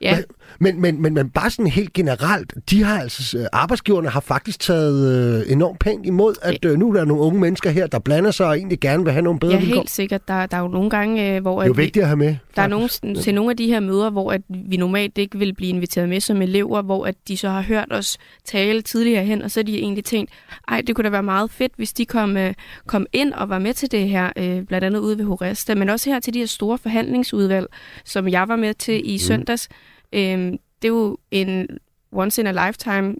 Ja. Men, men, men, men bare sådan helt generelt, de har altså, øh, arbejdsgiverne har faktisk taget øh, enormt pænt imod, at øh, nu er der nogle unge mennesker her, der blander sig og egentlig gerne vil have nogle bedre ja, vilkår. helt sikkert. Der, der er jo nogle gange, øh, hvor... Det er jo vigtigt at have med. Der er nogle, til nogle af de her møder, hvor at vi normalt ikke vil blive inviteret med som elever, hvor at de så har hørt os tale tidligere hen, og så har de egentlig tænkt, ej, det kunne da være meget fedt, hvis de kom, øh, kom ind og var med til det her, øh, blandt andet ude ved Horesta, men også her til de her store forhandlingsudvalg, som jeg var med til i mm. søndags. Øh, det er jo en once in a lifetime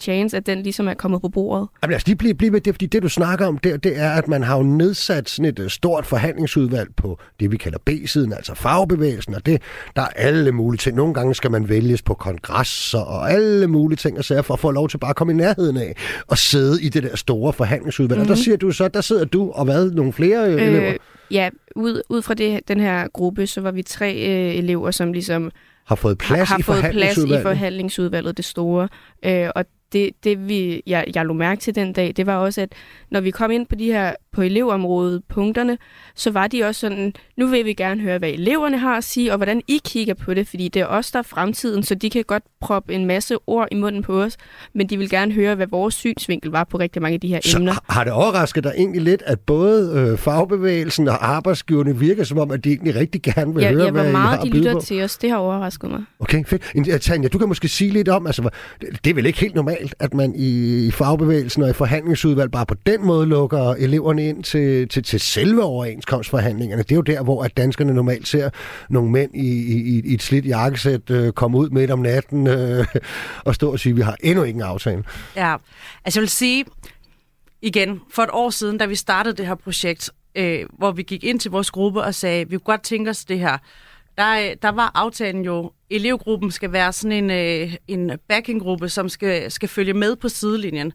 chance, at den ligesom er kommet på bordet. Jamen lad os lige blive, blive med det, fordi det du snakker om der, det er, at man har jo nedsat sådan et uh, stort forhandlingsudvalg på det, vi kalder B-siden, altså fagbevægelsen, og det, der er alle mulige ting. Nogle gange skal man vælges på kongresser og alle mulige ting, og så for at få lov til bare at komme i nærheden af og sidde i det der store forhandlingsudvalg. Mm-hmm. Og der mhm. siger du så, der sidder du og hvad, nogle flere øh, elever? Ja, ud, ud fra det, den her gruppe, så var vi tre øh, elever, som ligesom har fået plads, har, i, fået plads i forhandlingsudvalget, det store. Øh, og det, det vi, jeg, jeg lå mærke til den dag, det var også, at når vi kom ind på de her på elevområdet punkterne, så var de også sådan, nu vil vi gerne høre, hvad eleverne har at sige, og hvordan I kigger på det, fordi det er os, der er fremtiden, så de kan godt proppe en masse ord i munden på os, men de vil gerne høre, hvad vores synsvinkel var på rigtig mange af de her så emner. har det overrasket dig egentlig lidt, at både øh, fagbevægelsen og arbejdsgiverne virker som om, at de egentlig rigtig gerne vil ja, høre, ja, hvad meget de lytter på? til os, det har overrasket mig. Okay, fedt. Tanja, du kan måske sige lidt om, altså, det er vel ikke helt normalt, at man i, i fagbevægelsen og i forhandlingsudvalg bare på den måde lukker eleverne ind til, til, til selve overenskomstforhandlingerne. Det er jo der, hvor at danskerne normalt ser nogle mænd i, i, i et slidt jakkesæt øh, komme ud midt om natten øh, og stå og sige, at vi har endnu ikke en aftale. Ja, altså jeg vil sige, igen, for et år siden, da vi startede det her projekt, øh, hvor vi gik ind til vores gruppe og sagde, vi kunne godt tænke os det her, der, der var aftalen jo, elevgruppen skal være sådan en, øh, en backinggruppe, som skal, skal følge med på sidelinjen.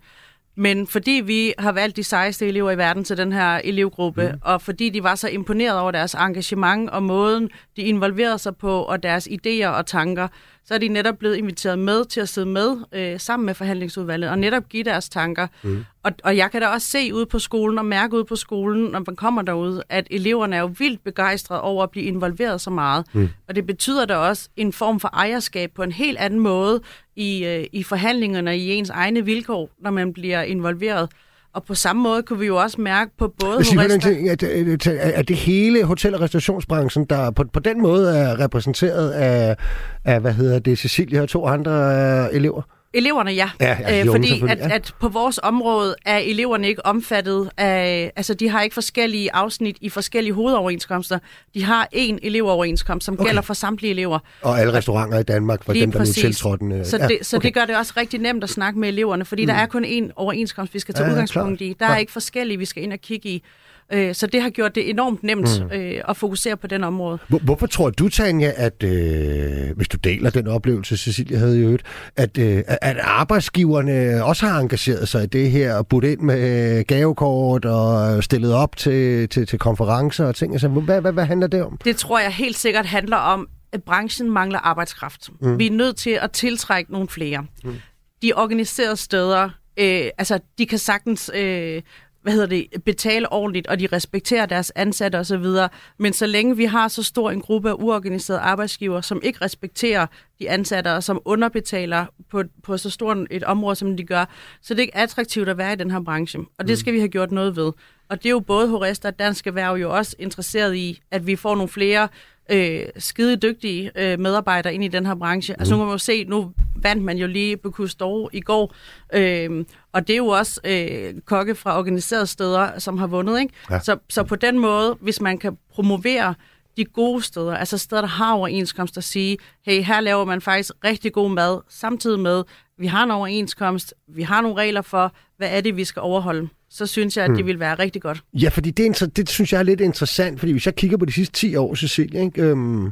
Men fordi vi har valgt de sejeste elever i verden til den her elevgruppe, mm. og fordi de var så imponeret over deres engagement og måden, de involverede sig på, og deres idéer og tanker, så er de netop blevet inviteret med til at sidde med øh, sammen med forhandlingsudvalget og netop give deres tanker. Mm. Og, og jeg kan da også se ud på skolen og mærke ud på skolen, når man kommer derud, at eleverne er jo vildt begejstrede over at blive involveret så meget. Mm. Og det betyder da også en form for ejerskab på en helt anden måde i, øh, i forhandlingerne og i ens egne vilkår, når man bliver involveret. Og på samme måde kunne vi jo også mærke på både Horesta... At, at, at det hele hotel- og restaurationsbranchen, der på, på den måde er repræsenteret af, af hvad hedder det, Cecilia og to andre uh, elever? Eleverne, ja. ja altså, øh, fordi at, ja. at på vores område er eleverne ikke omfattet af... Altså, de har ikke forskellige afsnit i forskellige hovedoverenskomster. De har én elevoverenskomst, som okay. gælder for samtlige elever. Og alle restauranter i Danmark, for Lige dem, der præcis. nu tiltrådte den. Så, det, så okay. det gør det også rigtig nemt at snakke med eleverne, fordi mm. der er kun én overenskomst, vi skal tage ja, udgangspunkt klar. i. Der er ikke forskellige, vi skal ind og kigge i. Øh, så det har gjort det enormt nemt mm. øh, at fokusere på den område. Hvor, hvorfor tror du, Tanja, at øh, hvis du deler den oplevelse, Cecilia havde i øvrigt, at, øh, at arbejdsgiverne også har engageret sig i det her og budt ind med øh, gavekort og stillet op til, til, til konferencer og ting? Altså, hvad, hvad, hvad handler det om? Det tror jeg helt sikkert handler om, at branchen mangler arbejdskraft. Mm. Vi er nødt til at tiltrække nogle flere. Mm. De organiserede steder, øh, altså de kan sagtens... Øh, hvad hedder det, betale ordentligt, og de respekterer deres ansatte osv. Men så længe vi har så stor en gruppe af uorganiserede arbejdsgiver, som ikke respekterer de ansatte, og som underbetaler på, på så stort et område, som de gør, så det er ikke attraktivt at være i den her branche. Og det skal vi have gjort noget ved. Og det er jo både Horesta og Dansk Erhverv jo også interesseret i, at vi får nogle flere øh, skide dygtige øh, medarbejdere ind i den her branche. Mm. Altså nu kan man jo se, nu vandt man jo lige på Store i går, øh, og det er jo også øh, kokke fra organiserede steder, som har vundet. Ikke? Ja. Så, så på den måde, hvis man kan promovere de gode steder, altså steder, der har overenskomst at sige, hey, her laver man faktisk rigtig god mad, samtidig med, vi har en overenskomst, vi har nogle regler for, hvad er det, vi skal overholde så synes jeg, at det hmm. vil være rigtig godt. Ja, fordi det, det synes jeg er lidt interessant, fordi hvis jeg kigger på de sidste 10 år, Cecilie, ikke, øhm,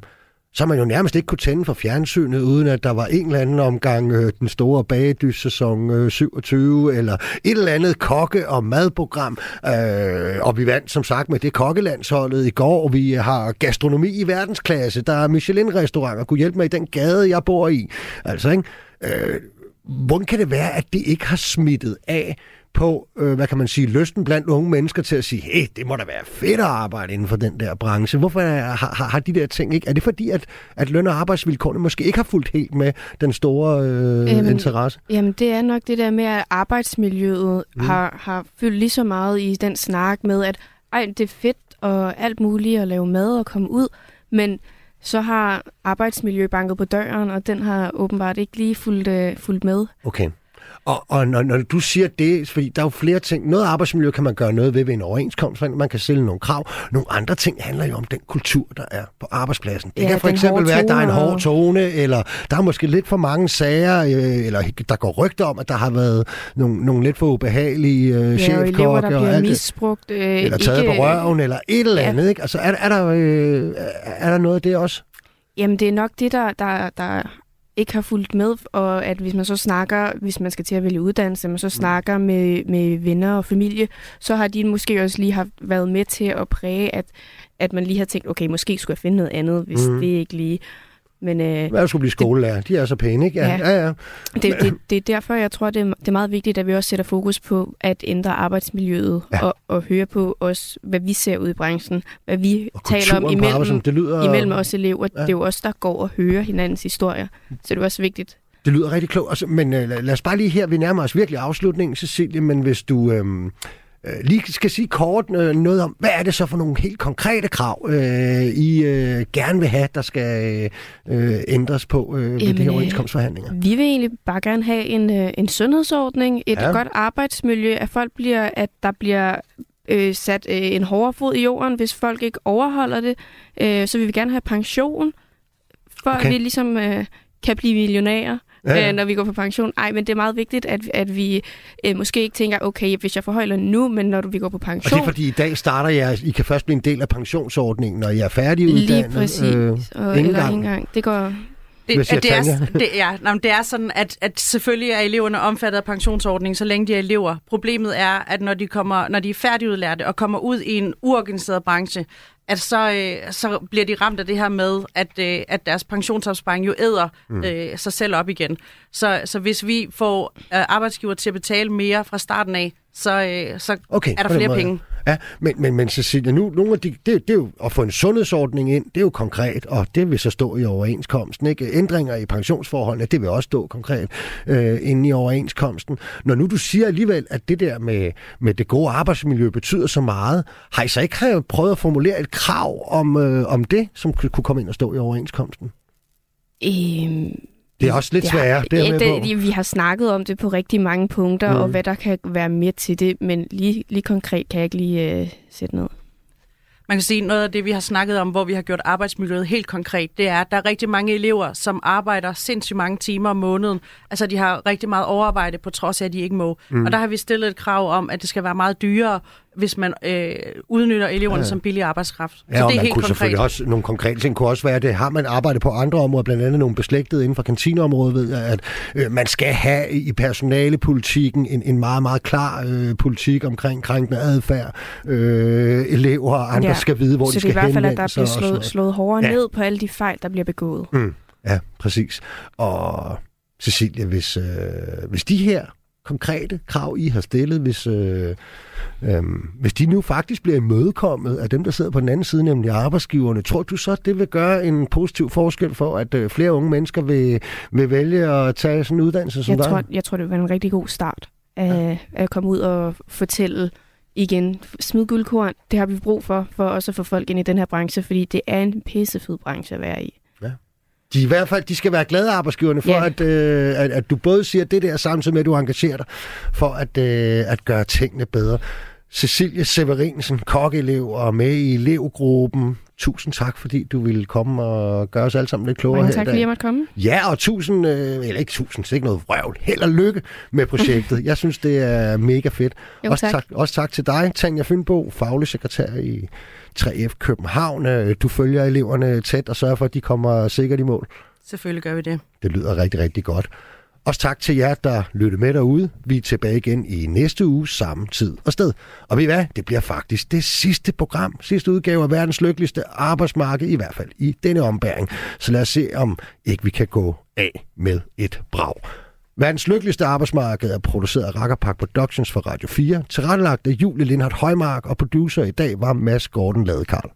så man jo nærmest ikke kunne tænde for fjernsynet, uden at der var en eller anden omgang øh, den store bagedyssæson øh, 27, eller et eller andet kokke- og madprogram. Øh, og vi vandt som sagt med det kokkelandsholdet i går. Vi har gastronomi i verdensklasse. Der er Michelin-restauranter. Kunne hjælpe mig i den gade, jeg bor i. Altså, ikke? Øh, hvordan kan det være, at det ikke har smittet af på, øh, hvad kan man sige, lysten blandt unge mennesker til at sige, hey, det må da være fedt at arbejde inden for den der branche. Hvorfor er, har, har de der ting ikke? Er det fordi, at, at løn- og arbejdsvilkårene måske ikke har fulgt helt med den store øh, jamen, interesse? Jamen, det er nok det der med, at arbejdsmiljøet mm. har, har fyldt lige så meget i den snak med, at ej, det er fedt og alt muligt at lave mad og komme ud, men så har arbejdsmiljø banket på døren, og den har åbenbart ikke lige fulgt, øh, fulgt med. Okay. Og, og når, når du siger det, fordi der er jo flere ting. Noget arbejdsmiljø kan man gøre noget ved ved en overenskomst. Man kan stille nogle krav. Nogle andre ting handler jo om den kultur, der er på arbejdspladsen. Det ja, kan for eksempel være, at der er en hård tone, eller der er måske lidt for mange sager, øh, eller der går rygter om, at der har været nogle, nogle lidt for ubehagelige øh, ja, chefkokke. og og misbrugt. Øh, eller taget ikke, på røven, eller et eller andet. Ja. Ikke? Altså, er, er, der, øh, er der noget af det også? Jamen, det er nok det, der, der, der ikke har fulgt med, og at hvis man så snakker, hvis man skal til at vælge uddannelse, man så mm. snakker med, med venner og familie, så har de måske også lige haft været med til at præge, at, at man lige har tænkt, okay, måske skulle jeg finde noget andet, hvis mm. det ikke lige... Men, øh, Hvad skulle blive skolelærer? De er så pæne, ikke? Ja, ja. ja, ja. Det, det, det er derfor, jeg tror, det er, det er meget vigtigt, at vi også sætter fokus på at ændre arbejdsmiljøet ja. og, og høre på os, hvad vi ser ud i branchen, hvad vi og taler om imellem, det lyder, imellem os elever. Ja. Det er jo os, der går og hører hinandens historier. Så det er også vigtigt. Det lyder rigtig klogt. Altså, men øh, lad os bare lige her, vi nærmer os virkelig afslutningen, Cecilie, men hvis du... Øh, øh, lige skal sige kort øh, noget om, hvad er det så for nogle helt konkrete krav, øh, I øh, gerne vil have, der skal øh, ændres på øh, ved Jamen, de her overenskomstforhandlinger? Vi vil egentlig bare gerne have en, øh, en sundhedsordning, et ja. godt arbejdsmiljø, at folk bliver, at der bliver øh, sat øh, en hårdere fod i jorden, hvis folk ikke overholder det. Øh, så vil vi gerne have pension, for okay. at vi ligesom øh, kan blive millionærer ja. øh, når vi går på pension. Ej, men det er meget vigtigt, at, at vi øh, måske ikke tænker, okay, hvis jeg forhøjer nu, men når vi går på pension... Og det er fordi, i dag starter jeg, I kan først blive en del af pensionsordningen, når jeg er færdiguddannet. Lige præcis. Øh, og, eller gang. engang. Det går... Det, det, er, det, ja, nej, det er sådan, at, at selvfølgelig er eleverne omfattet af pensionsordningen, så længe de er elever. Problemet er, at når de, kommer, når de er færdigudlærte og kommer ud i en uorganiseret branche, at så, øh, så bliver de ramt af det her med, at, øh, at deres pensionsopsparing jo æder mm. øh, sig selv op igen. Så, så hvis vi får øh, arbejdsgiver til at betale mere fra starten af, så, øh, så okay, er der flere penge. Ja, men, men, men Cecilia, nu, nogle af de, det, det er jo at få en sundhedsordning ind, det er jo konkret, og det vil så stå i overenskomsten. Ikke? Ændringer i pensionsforholdene, det vil også stå konkret øh, inde i overenskomsten. Når nu du siger alligevel, at det der med, med det gode arbejdsmiljø betyder så meget, har I så ikke prøvet at formulere et krav om, øh, om det, som kunne komme ind og stå i overenskomsten? Øhm, det er også lidt sværere. Det, er det, det, vi har snakket om det på rigtig mange punkter, mm. og hvad der kan være med til det, men lige, lige konkret kan jeg ikke lige øh, sætte noget. Man kan sige, noget af det, vi har snakket om, hvor vi har gjort arbejdsmiljøet helt konkret, det er, at der er rigtig mange elever, som arbejder sindssygt mange timer om måneden. Altså, de har rigtig meget overarbejde, på trods af, at de ikke må. Mm. Og der har vi stillet et krav om, at det skal være meget dyrere hvis man øh, udnytter eleverne ja. som billig arbejdskraft. Ja, så det er man helt kunne konkret. selvfølgelig også, nogle konkrete ting kunne også være, det har man arbejdet på andre områder, blandt andet nogle beslægtede inden for kantineområdet, ved jeg, at øh, man skal have i personalepolitikken en, en meget, meget klar øh, politik omkring krænkende adfærd. Øh, elever og andre ja. skal vide, hvor så de skal henvende sig. Så det er i hvert fald, at der bliver slået, slået hårdere ja. ned på alle de fejl, der bliver begået. Mm. Ja, præcis. Og Cecilia, hvis, øh, hvis de her konkrete krav, I har stillet, hvis, øh, øh, hvis de nu faktisk bliver imødekommet af dem, der sidder på den anden side, nemlig arbejdsgiverne, tror du så, at det vil gøre en positiv forskel for, at øh, flere unge mennesker vil, vil vælge at tage sådan en uddannelse som Jeg dig? tror, jeg tror, det vil være en rigtig god start af, at komme ud og fortælle igen, smid guldkorn, det har vi brug for, for også at få folk ind i den her branche, fordi det er en pissefed branche at være i. De, i hvert fald, de skal være glade arbejdsgiverne for, Ja. at, øh, at, at du både siger det der, samtidig med, at du engagerer dig for at, øh, at gøre tingene bedre. Cecilie Severinsen, kokkeelev og med i elevgruppen. Tusind tak, fordi du ville komme og gøre os alle sammen lidt klogere Mange her tak, i fordi dag. jeg måtte komme. Ja, og tusind, øh, eller ikke tusind, det er ikke noget vrøvl. Held og lykke med projektet. Jeg synes, det er mega fedt. Jo, også, tak. tak. også tak til dig, Tanja Fynbo, faglig sekretær i 3F København. Øh, Du følger eleverne tæt og sørger for, at de kommer sikkert i mål. Selvfølgelig gør vi det. Det lyder rigtig, rigtig godt. Også tak til jer, der lyttede med derude. Vi er tilbage igen i næste uge, samme tid og sted. Og ved I hvad? Det bliver faktisk det sidste program, sidste udgave af verdens lykkeligste arbejdsmarked, i hvert fald i denne ombæring. Så lad os se, om ikke vi kan gå af med et brag. Verdens lykkeligste arbejdsmarked er produceret af Rakkerpark Productions for Radio 4, tilrettelagt af Julie Lindhardt Højmark, og producer i dag var Mads Gordon Ladekarl.